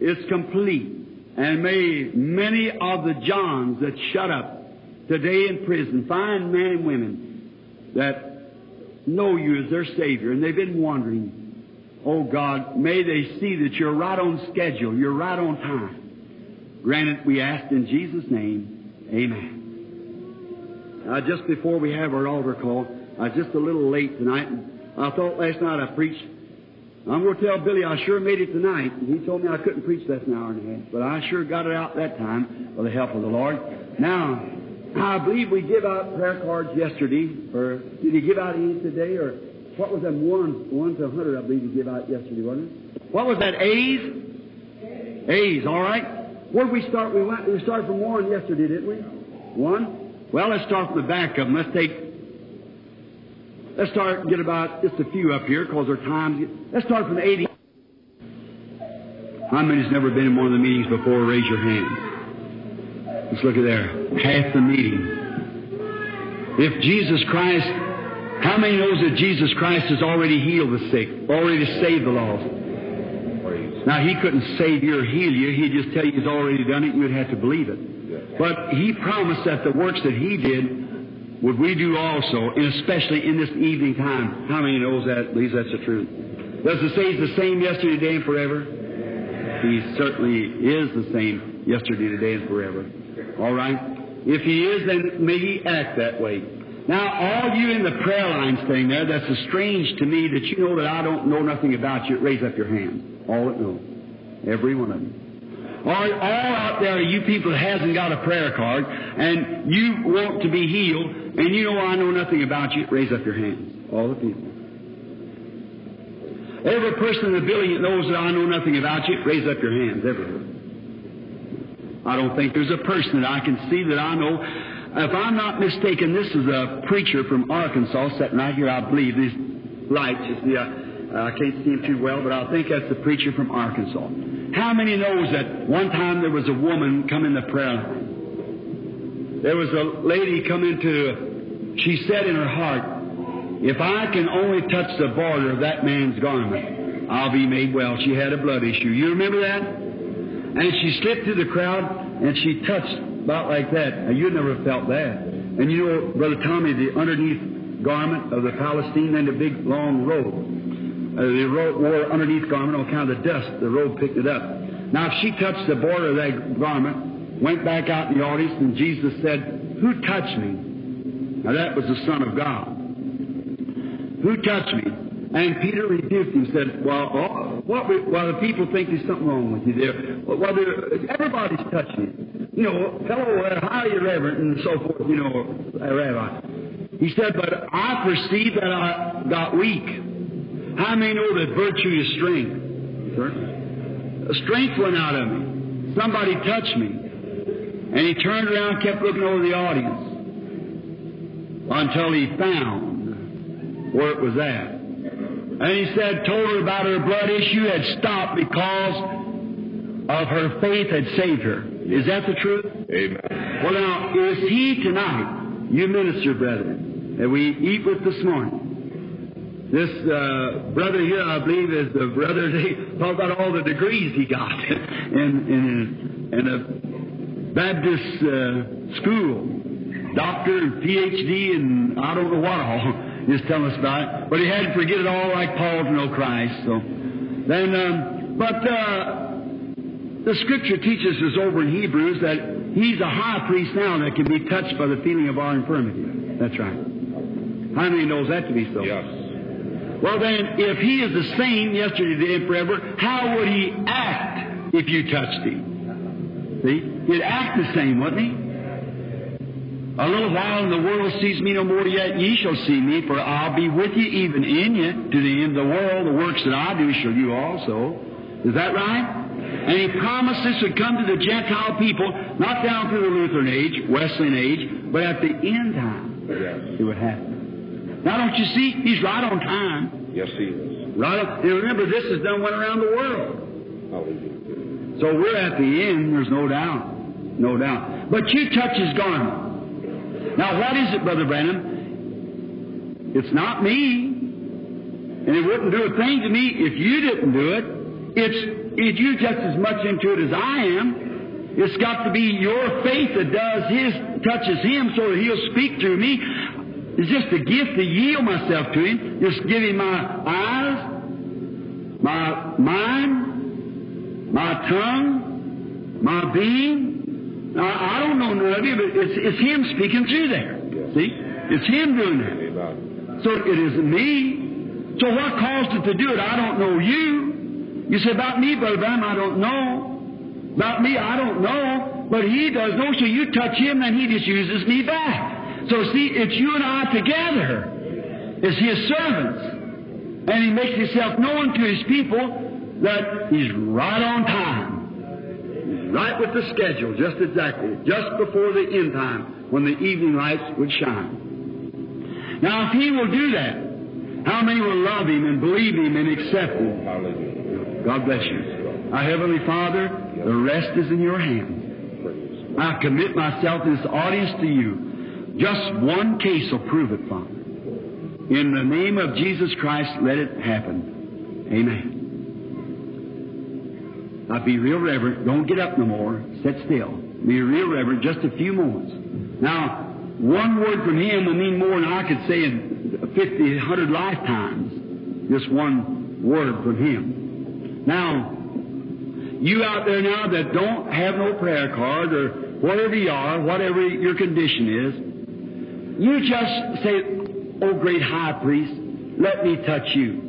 it's complete. And may many of the Johns that shut up today in prison find men and women that know you as their Savior and they've been wondering, oh God, may they see that you're right on schedule, you're right on time. Granted, we ask in Jesus' name, Amen. Now, just before we have our altar call, I was just a little late tonight. I thought last night I preached. I'm going to tell Billy I sure made it tonight. He told me I couldn't preach less than an hour and a half, but I sure got it out that time with the help of the Lord. Now, I believe we give out prayer cards yesterday, or did he give out any today, or what was that one, one to a hundred? I believe he gave out yesterday, wasn't it? What was that? A's. A's. All right. Where did we start? We went. We started from one yesterday, didn't we? One. Well, let's start from the back of them. Let's take Let's start and get about just a few up here because our time. Let's start from 80. How many's never been in one of the meetings before? Raise your hand. Let's look at there. Half the meeting. If Jesus Christ, how many knows that Jesus Christ has already healed the sick, already saved the lost? Now, He couldn't save you or heal you. He'd just tell you He's already done it, and you'd have to believe it. But He promised that the works that He did would we do also, especially in this evening time? How many knows that, believes that's the truth? Does it say He's the same yesterday, today, and forever? He certainly is the same yesterday, today, and forever. All right? If He is, then may He act that way. Now, all you in the prayer line staying there, that's as strange to me that you know that I don't know nothing about you. Raise up your hand. All that know. Every one of you. Or all out there, you people that hasn't got a prayer card, and you want to be healed, and you know I know nothing about you, raise up your hands. All the people. Every person in the building that knows that I know nothing about you, raise up your hands. Everyone. I don't think there's a person that I can see that I know. If I'm not mistaken, this is a preacher from Arkansas sitting right here, I believe. These lights, you see, I, can't see him too well, but I think that's the preacher from Arkansas. How many knows that one time there was a woman come in the prayer line? There was a lady come into, she said in her heart, if I can only touch the border of that man's garment, I'll be made well. She had a blood issue. You remember that? And she slipped through the crowd and she touched about like that. Now you never felt that. And you know, Brother Tommy, the underneath garment of the Palestine and the big long robe. Uh, the robe wore underneath garment on account of the dust. The robe picked it up. Now, if she touched the border of that garment, went back out in the audience, and Jesus said, Who touched me? Now, that was the Son of God. Who touched me? And Peter rebuked him, and said, Well, oh, what, well, the people think there's something wrong with you there. Well, well everybody's touching you. You know, fellow, uh, highly reverent and so forth, you know, uh, Rabbi. He said, But I perceived that I got weak. How many know that virtue is strength? Strength went out of me. Somebody touched me. And he turned around kept looking over the audience until he found where it was at. And he said, told her about her blood issue had stopped because of her faith had saved her. Is that the truth? Amen. Well, now, is he tonight, you minister brethren, that we eat with this morning? This uh, brother here, I believe, is the brother. They talk about all the degrees he got in in, in a Baptist uh, school, doctor and PhD, and I don't know what all. Just telling us about it. But he had to forget it all, like Paul to know Christ. So then, um, but uh, the Scripture teaches us over in Hebrews that he's a high priest now that can be touched by the feeling of our infirmity. That's right. How many knows that to be so? Yes. Well, then, if he is the same yesterday, today, and forever, how would he act if you touched him? See? He'd act the same, wouldn't he? A little while and the world sees me no more, yet ye shall see me, for I'll be with you even in you to the end of the world. The works that I do shall you also. Is that right? And he promised this would come to the Gentile people, not down through the Lutheran age, Wesleyan age, but at the end time Yes. it would happen. Now don't you see? He's right on time. Yes, he is. Right on. And remember, this is done went around the world. Hallelujah. So we're at the end, there's no doubt. No doubt. But you touch his garment. Now, what is it, Brother Branham? It's not me. And it wouldn't do a thing to me if you didn't do it. It's, it's you just as much into it as I am. It's got to be your faith that does his, touches him so that he'll speak through me. It's just a gift to yield myself to him. Just give him my eyes, my mind, my tongue, my being. Now, I don't know none of you, but it's, it's him speaking through there. See? It's him doing that. So it isn't me. So what caused it to do it? I don't know you. You say about me, Brother Branham, I don't know. About me, I don't know. But he does know. So you touch him, and he just uses me back. So see, it's you and I together. It's his servants. And he makes himself known to his people that he's right on time. He's right with the schedule, just exactly. Just before the end time, when the evening lights would shine. Now, if he will do that, how many will love him and believe him and accept him? God bless you. Our Heavenly Father, the rest is in your hands. I commit myself in this audience to you. Just one case will prove it, Father. In the name of Jesus Christ, let it happen. Amen. Now be real reverent. Don't get up no more. Sit still. Be real reverent just a few moments. Now, one word from him will mean more than I could say in 50, 100 lifetimes. Just one word from him. Now, you out there now that don't have no prayer card or whatever you are, whatever your condition is, you just say, Oh great high priest, let me touch you.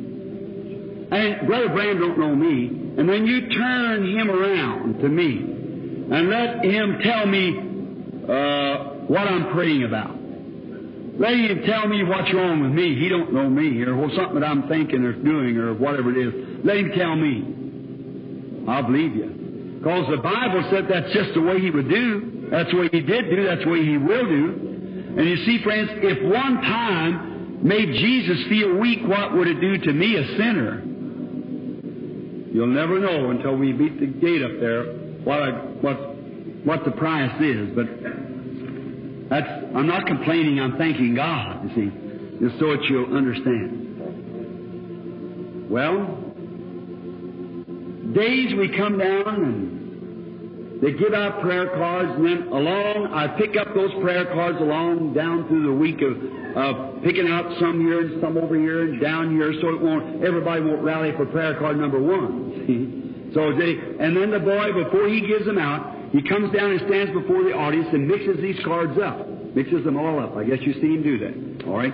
And Brother Branham don't know me, and then you turn him around to me and let him tell me uh, what I'm praying about. Let him tell me what's wrong with me. He don't know me or well, something that I'm thinking or doing or whatever it is. Let him tell me. I'll believe you. Because the Bible said that's just the way he would do. That's the way he did do. That's the way he will do. And you see, friends, if one time made Jesus feel weak, what would it do to me, a sinner? You'll never know until we beat the gate up there what what what the price is. But that's I'm not complaining. I'm thanking God. You see, just so that you'll understand. Well, days we come down and they give out prayer cards, and then along I pick up those prayer cards along down through the week of of picking out some here and some over here and down here, so it won't everybody won't rally for prayer card number one. So they, and then the boy, before he gives them out, he comes down and stands before the audience and mixes these cards up. Mixes them all up. I guess you see him do that. All right?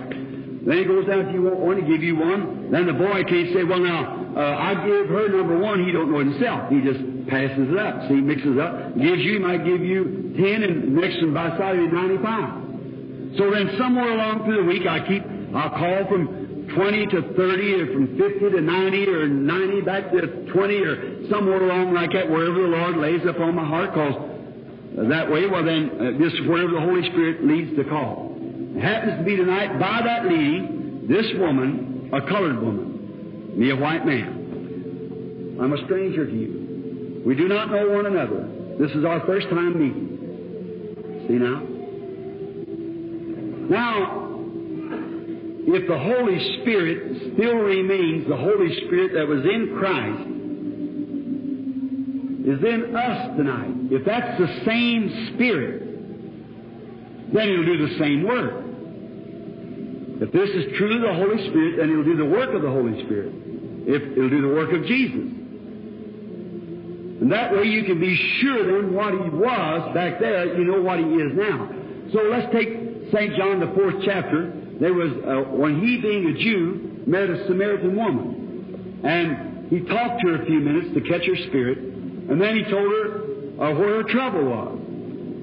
Then he goes down, if you want one, to give you one. Then the boy can't say, well, now, uh, I give her number one. He don't know himself. He just passes it up. See, mixes up. Gives you, he might give you 10, and next one by side 95. So then somewhere along through the week, I keep, I'll call from 20 to 30 or from 50 to 90 or 90 back to 20 or somewhere along like that, wherever the Lord lays upon my heart, calls. that way, well then, uh, just wherever the Holy Spirit leads the call. It happens to be tonight, by that leading, this woman, a colored woman, me a white man. I'm a stranger to you. We do not know one another. This is our first time meeting. See now? Now, if the Holy Spirit still remains the Holy Spirit that was in Christ, is in us tonight, if that's the same Spirit, then He'll do the same work. If this is truly the Holy Spirit, then He'll do the work of the Holy Spirit. If He'll do the work of Jesus. And that way you can be sure then what He was back there, you know what He is now. So let's take St. John, the fourth chapter. There was, uh, when he being a Jew, met a Samaritan woman. And he talked to her a few minutes to catch her spirit. And then he told her uh, where her trouble was.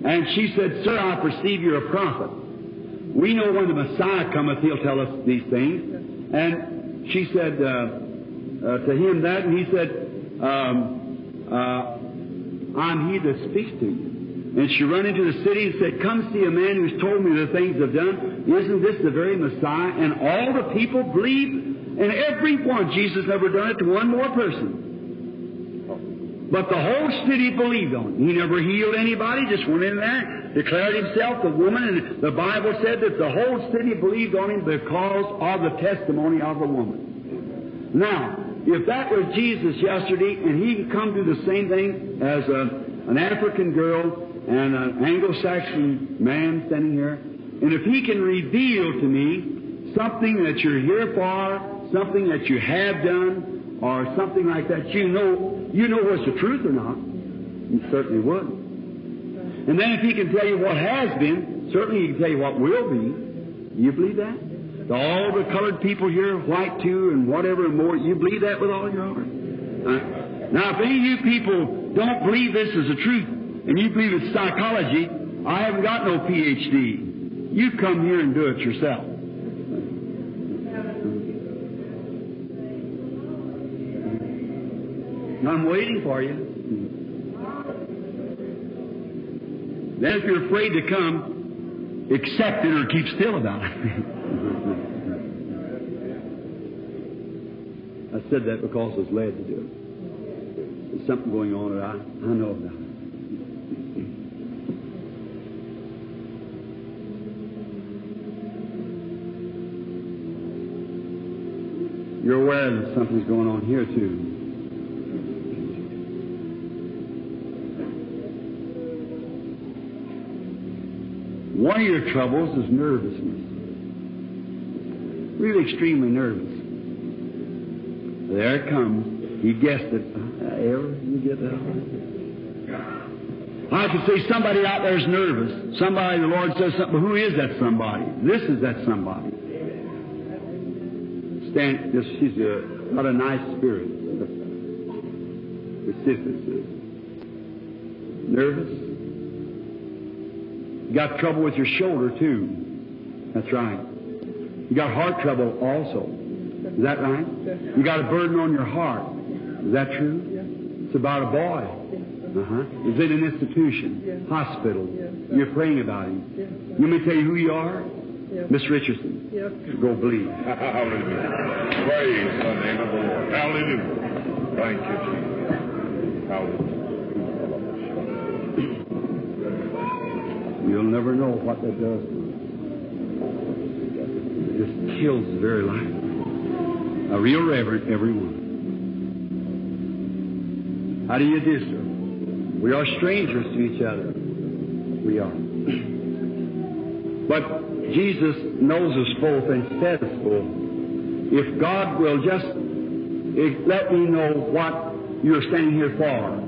And she said, Sir, I perceive you're a prophet. We know when the Messiah cometh, he'll tell us these things. And she said uh, uh, to him that, and he said, um, uh, I'm he that speaks to you. And she run into the city and said, Come see a man who's told me the things I've done. Isn't this the very Messiah? And all the people believed, and every one, Jesus never done it to one more person. But the whole city believed on him. He never healed anybody, just went in there, declared himself the woman, and the Bible said that the whole city believed on him because of the testimony of the woman. Now, if that was Jesus yesterday, and he could come do the same thing as a, an African girl and an Anglo-Saxon man standing here, and if he can reveal to me something that you're here for, something that you have done, or something like that, you know, you know what's the truth or not. You certainly would. And then if he can tell you what has been, certainly he can tell you what will be. You believe that? All the colored people here, white too, and whatever and more, you believe that with all your heart? Uh, now, if any of you people don't believe this is the truth, and you believe it's psychology, I haven't got no PhD. You come here and do it yourself. I'm waiting for you. Then if you're afraid to come, accept it or keep still about it. I said that because I was led to do it. There's something going on that I, I know about. You're aware that something's going on here too. One of your troubles is nervousness. Really extremely nervous. There it comes. You guessed it. Uh, Ever you get that? I could say somebody out there is nervous. Somebody, the Lord says something. But Who is that somebody? This is that somebody. Stand, just, she's a, got a nice spirit. Sister Nervous? You got trouble with your shoulder, too. That's right. You got heart trouble also. Is that right? You got a burden on your heart. Is that true? It's about a boy. Uh-huh. He's in an institution, hospital. You're praying about him. You may tell you who you are? Miss Richardson. Go believe. Hallelujah. Praise the name of the Lord. Hallelujah. Thank you, Jesus. Hallelujah. You'll never know what that does. It just kills the very life. A real reverend, everyone. How do you do, sir? We are strangers to each other. We are. But Jesus knows us both and says both. If God will just eh, let me know what you're standing here for,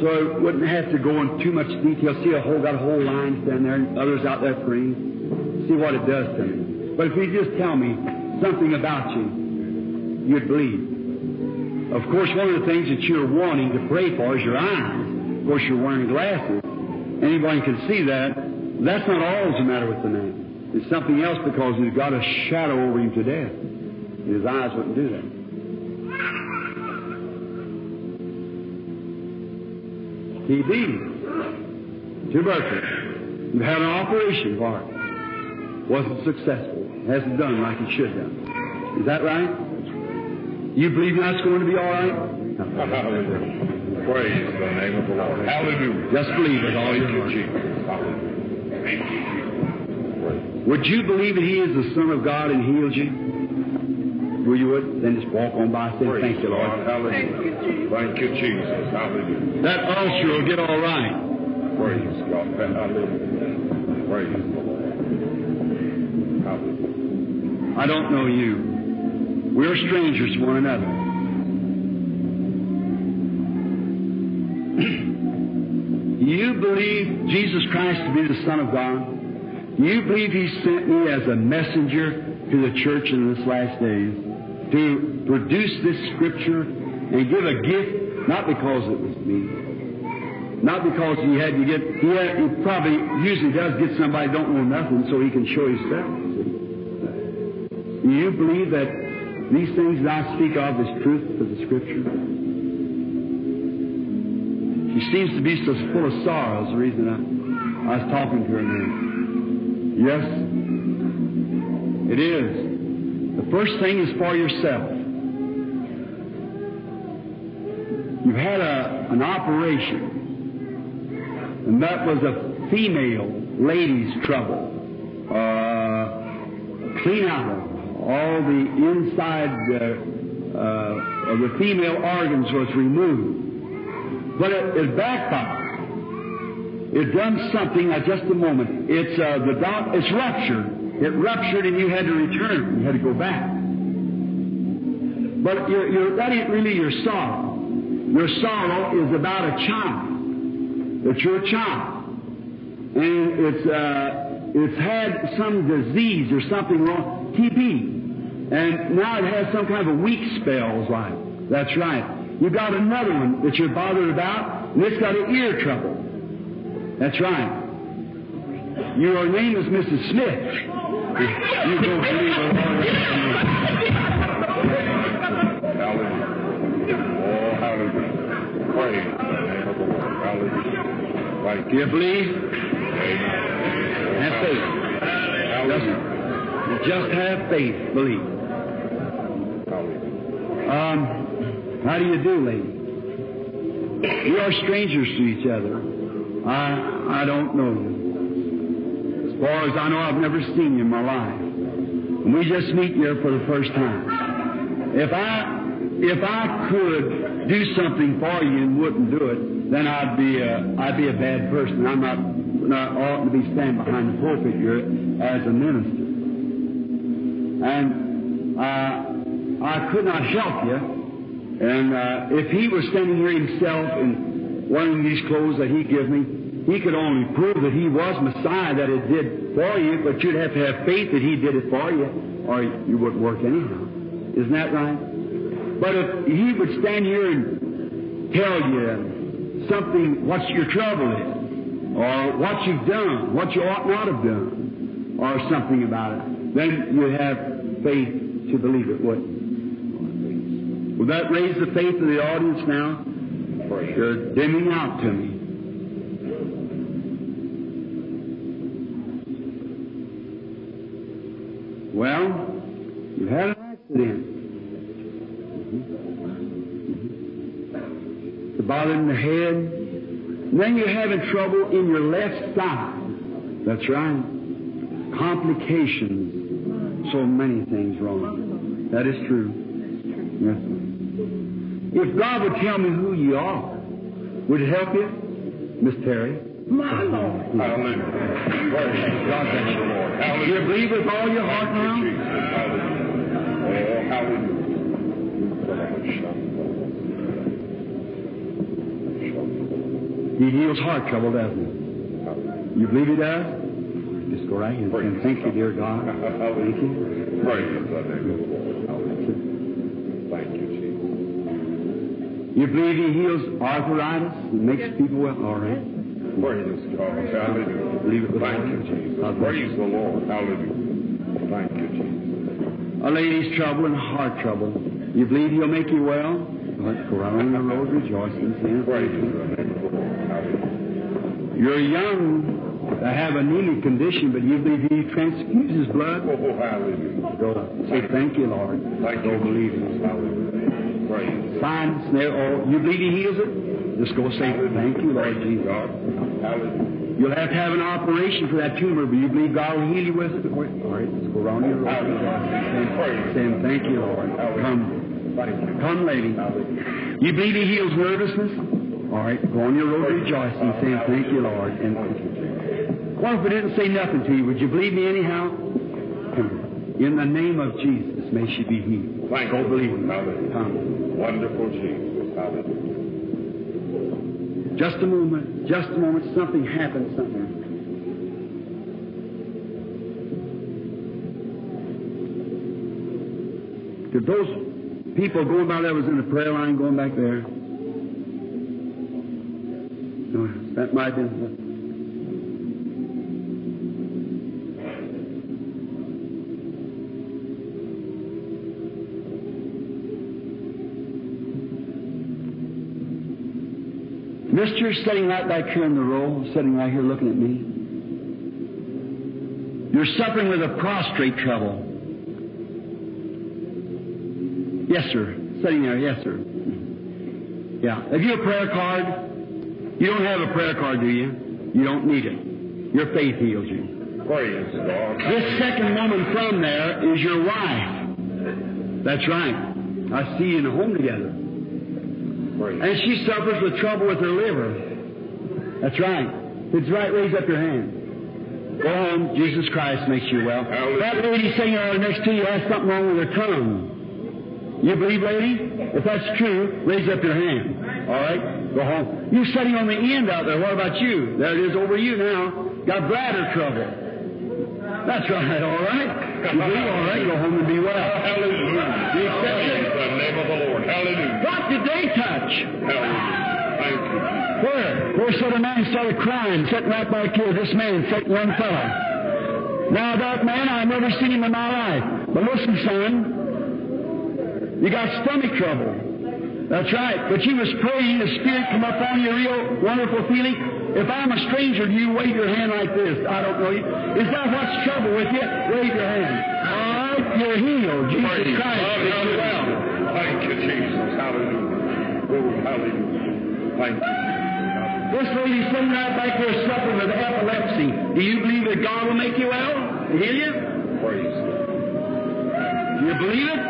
so I wouldn't have to go into too much detail. See a whole got a whole line stand there and others out there praying. See what it does to me. But if you just tell me something about you, you'd believe. Of course, one of the things that you're wanting to pray for is your eyes. Of course, you're wearing glasses. Anybody can see that. That's not all that's the matter with the man. It's something else because he's got a shadow over him to death. And his eyes wouldn't do that. TB. Tuberculosis. You've had an operation for it. Wasn't successful. Hasn't done like it should have done. Is that right? You believe that's going to be all right? Hallelujah. Praise the name of the Lord. Hallelujah. Just believe with all you, heart. Would you believe that He is the Son of God and healed you? Will you would? Then just walk on by and say, Praise Thank you, God. Lord. Hallelujah. Thank you, Jesus. Hallelujah. That ulcer will get all right. Praise God. Hallelujah. Praise the Lord. Hallelujah. I don't know you. We're strangers to one another. You believe Jesus Christ to be the Son of God? You believe He sent me as a messenger to the church in this last days to produce this scripture and give a gift, not because it was me, not because he had to get, he, had, he probably usually does get somebody don't know nothing so he can show himself. Do you believe that these things that I speak of is truth of the Scripture? She seems to be so full of sorrow is the reason I, I was talking to her now. Yes, it is. The first thing is for yourself. You've had a, an operation, and that was a female lady's trouble. Uh, clean out all the inside uh, uh, of the female organs was removed. But it, it backfired. It done something at just a moment. It's uh, the doc, it's ruptured. It ruptured and you had to return. You had to go back. But you're, you're, that ain't really your sorrow. Your sorrow is about a child. You're a child. And it's, uh, it's had some disease or something wrong. TB. And now it has some kind of a weak spells like. That's right. You got another one that you're bothered about, and it's got an ear trouble. That's right. Your name is Mrs. Smith. You don't believe the Lord. Hallelujah. Oh, hallelujah. Name of the Lord. Hallelujah. Thank Do you. believe? Amen. Have faith. Hallelujah. Just, just have faith. Believe. Um, how do you do, lady? We are strangers to each other. I I don't know you. As far as I know, I've never seen you in my life. And we just meet here for the first time. If I if I could do something for you and wouldn't do it, then I'd be a, I'd be a bad person. I'm not not ought to be standing behind the pulpit here as a minister. And uh, I could not help you. And uh, if he was standing here himself and wearing these clothes that he gave me, He could only prove that He was Messiah, that it did for you, but you'd have to have faith that He did it for you, or you wouldn't work anyhow. Isn't that right? But if He would stand here and tell you something, what your trouble is, or what you've done, what you ought not have done, or something about it, then you would have faith to believe it, wouldn't you? Will that raise the faith of the audience now? You're dimming out to me. Well, you had an accident. Mm-hmm. Mm-hmm. It's bothering the head. And then you're having trouble in your left side. That's right. Complications. So many things wrong. That is true. Yes. If God would tell me who you are, would it help you? Miss Terry? My Lord. Hallelujah. God bless you, Lord. Do you believe with all your heart now? Oh, hallelujah. He heals heart trouble, doesn't he? You believe he does? Just go right here and thank you, dear God. Thank you. Praise the name the Lord. You believe he heals arthritis and makes people well? All right. Praise God. Hallelujah. Believe it with all Thank you, your heart. Jesus. God Praise the Lord. Hallelujah. Thank you, Jesus. A lady's trouble and heart trouble. You believe he'll make you well? Let's go right on the road rejoicing. Praise the name of the Lord. You're young to have a anemic condition, but you believe he transfuses blood? Oh, hallelujah. Go say thank you, Lord. Thank Go you, believe Jesus. it. Hallelujah. Praise there. Oh, you believe he heals it? Just go say thank you, Lord Jesus. You'll have to have an operation for that tumor, but you believe God will heal you with it? All right, let's go around your road. Saying, thank you, Lord. Come, come, lady. You believe he heals nervousness? All right, go on your road rejoicing, saying thank you, Lord. And what if we didn't say nothing to you? Would you believe me anyhow? In the name of Jesus, may she be healed. Thank Go you. believe me. Hallelujah. Come. Wonderful Jesus. Hallelujah. Just a moment. Just a moment. Something happened somewhere. Did those people going by there was in the prayer line going back there? No, that might have been. Mister, sitting right back here in the row, sitting right here looking at me. You're suffering with a prostrate trouble. Yes, sir. Sitting there, yes, sir. Yeah. Have you a prayer card? You don't have a prayer card, do you? You don't need it. Your faith heals you. Praise. This second woman from there is your wife. That's right. I see you in a home together. And she suffers with trouble with her liver. That's right. It's right, raise up your hand. Go home. Jesus Christ makes you well. Hallelujah. That lady sitting there oh, next to you has something wrong with her tongue. You believe, lady? If that's true, raise up your hand. All right? Go home. You're sitting on the end out there. What about you? There it is over you now. Got bladder trouble. That's right. All right. You believe? All right. Go home and be well. Hallelujah. Accept Praise the name of the Lord. Hallelujah. What did they touch? Hallelujah. Thank you. Where? Where said a man started crying, sitting right back here, this man, sitting one fellow. Now that man, I've never seen him in my life. But listen, son, you got stomach trouble. That's right. But you was praying, the Spirit come up on you, real wonderful feeling. If I'm a stranger to you, wave your hand like this. I don't know you. Is that what's trouble with you? Wave your hand. All right, you're healed. Jesus Praise Christ God. well. Thank you, Jesus. Hallelujah. Oh, hallelujah. Thank you, This lady sitting right back there suffering with epilepsy. Do you believe that God will make you well? Heal you? Praise Do you believe it?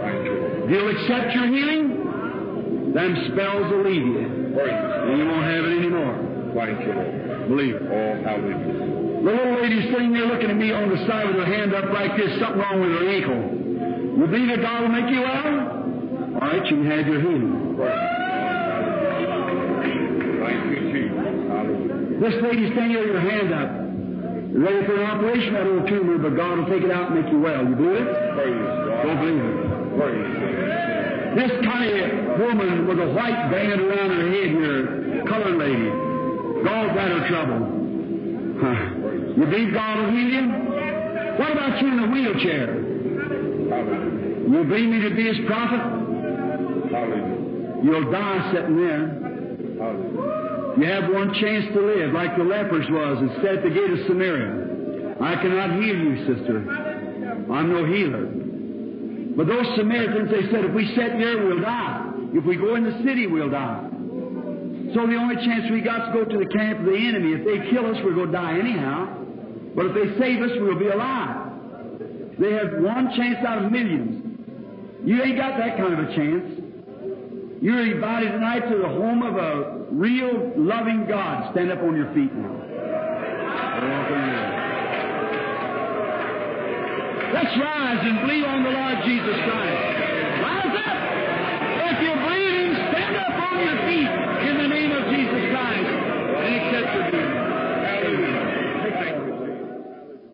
Thank you, He'll accept your healing? Them spells will leave you. And you won't have it anymore. Thank you, Lord. Believe it. Oh, hallelujah. The little lady sitting there looking at me on the side with her hand up like this, something wrong with her ankle. You believe that God will make you well? All right, you can have your healing. Praise God. Hallelujah. Thank you, Jesus. This lady standing here with your hand up. Ready for an operation, that old tumor, but God will take it out and make you well. You believe it? Praise God. Don't believe it. Praise. This kind of woman with a white band around her head here, colored lady, gallbladder trouble. Huh. You believe God will heal you? What about you in a wheelchair? You believe me to be his prophet? You'll die sitting there. You have one chance to live, like the lepers was, and sat at the gate of Samaria. I cannot heal you, sister. I'm no healer. But those Samaritans, they said, if we sit here, we'll die. If we go in the city, we'll die. So the only chance we got to go to the camp of the enemy. If they kill us, we're going to die anyhow. But if they save us, we'll be alive. They have one chance out of millions. You ain't got that kind of a chance. You're invited tonight to the home of a real loving God. Stand up on your feet now. Let's rise and believe on the Lord Jesus Christ. Rise up. If you're bleeding, stand up on your feet in the name of Jesus Christ and accept healing.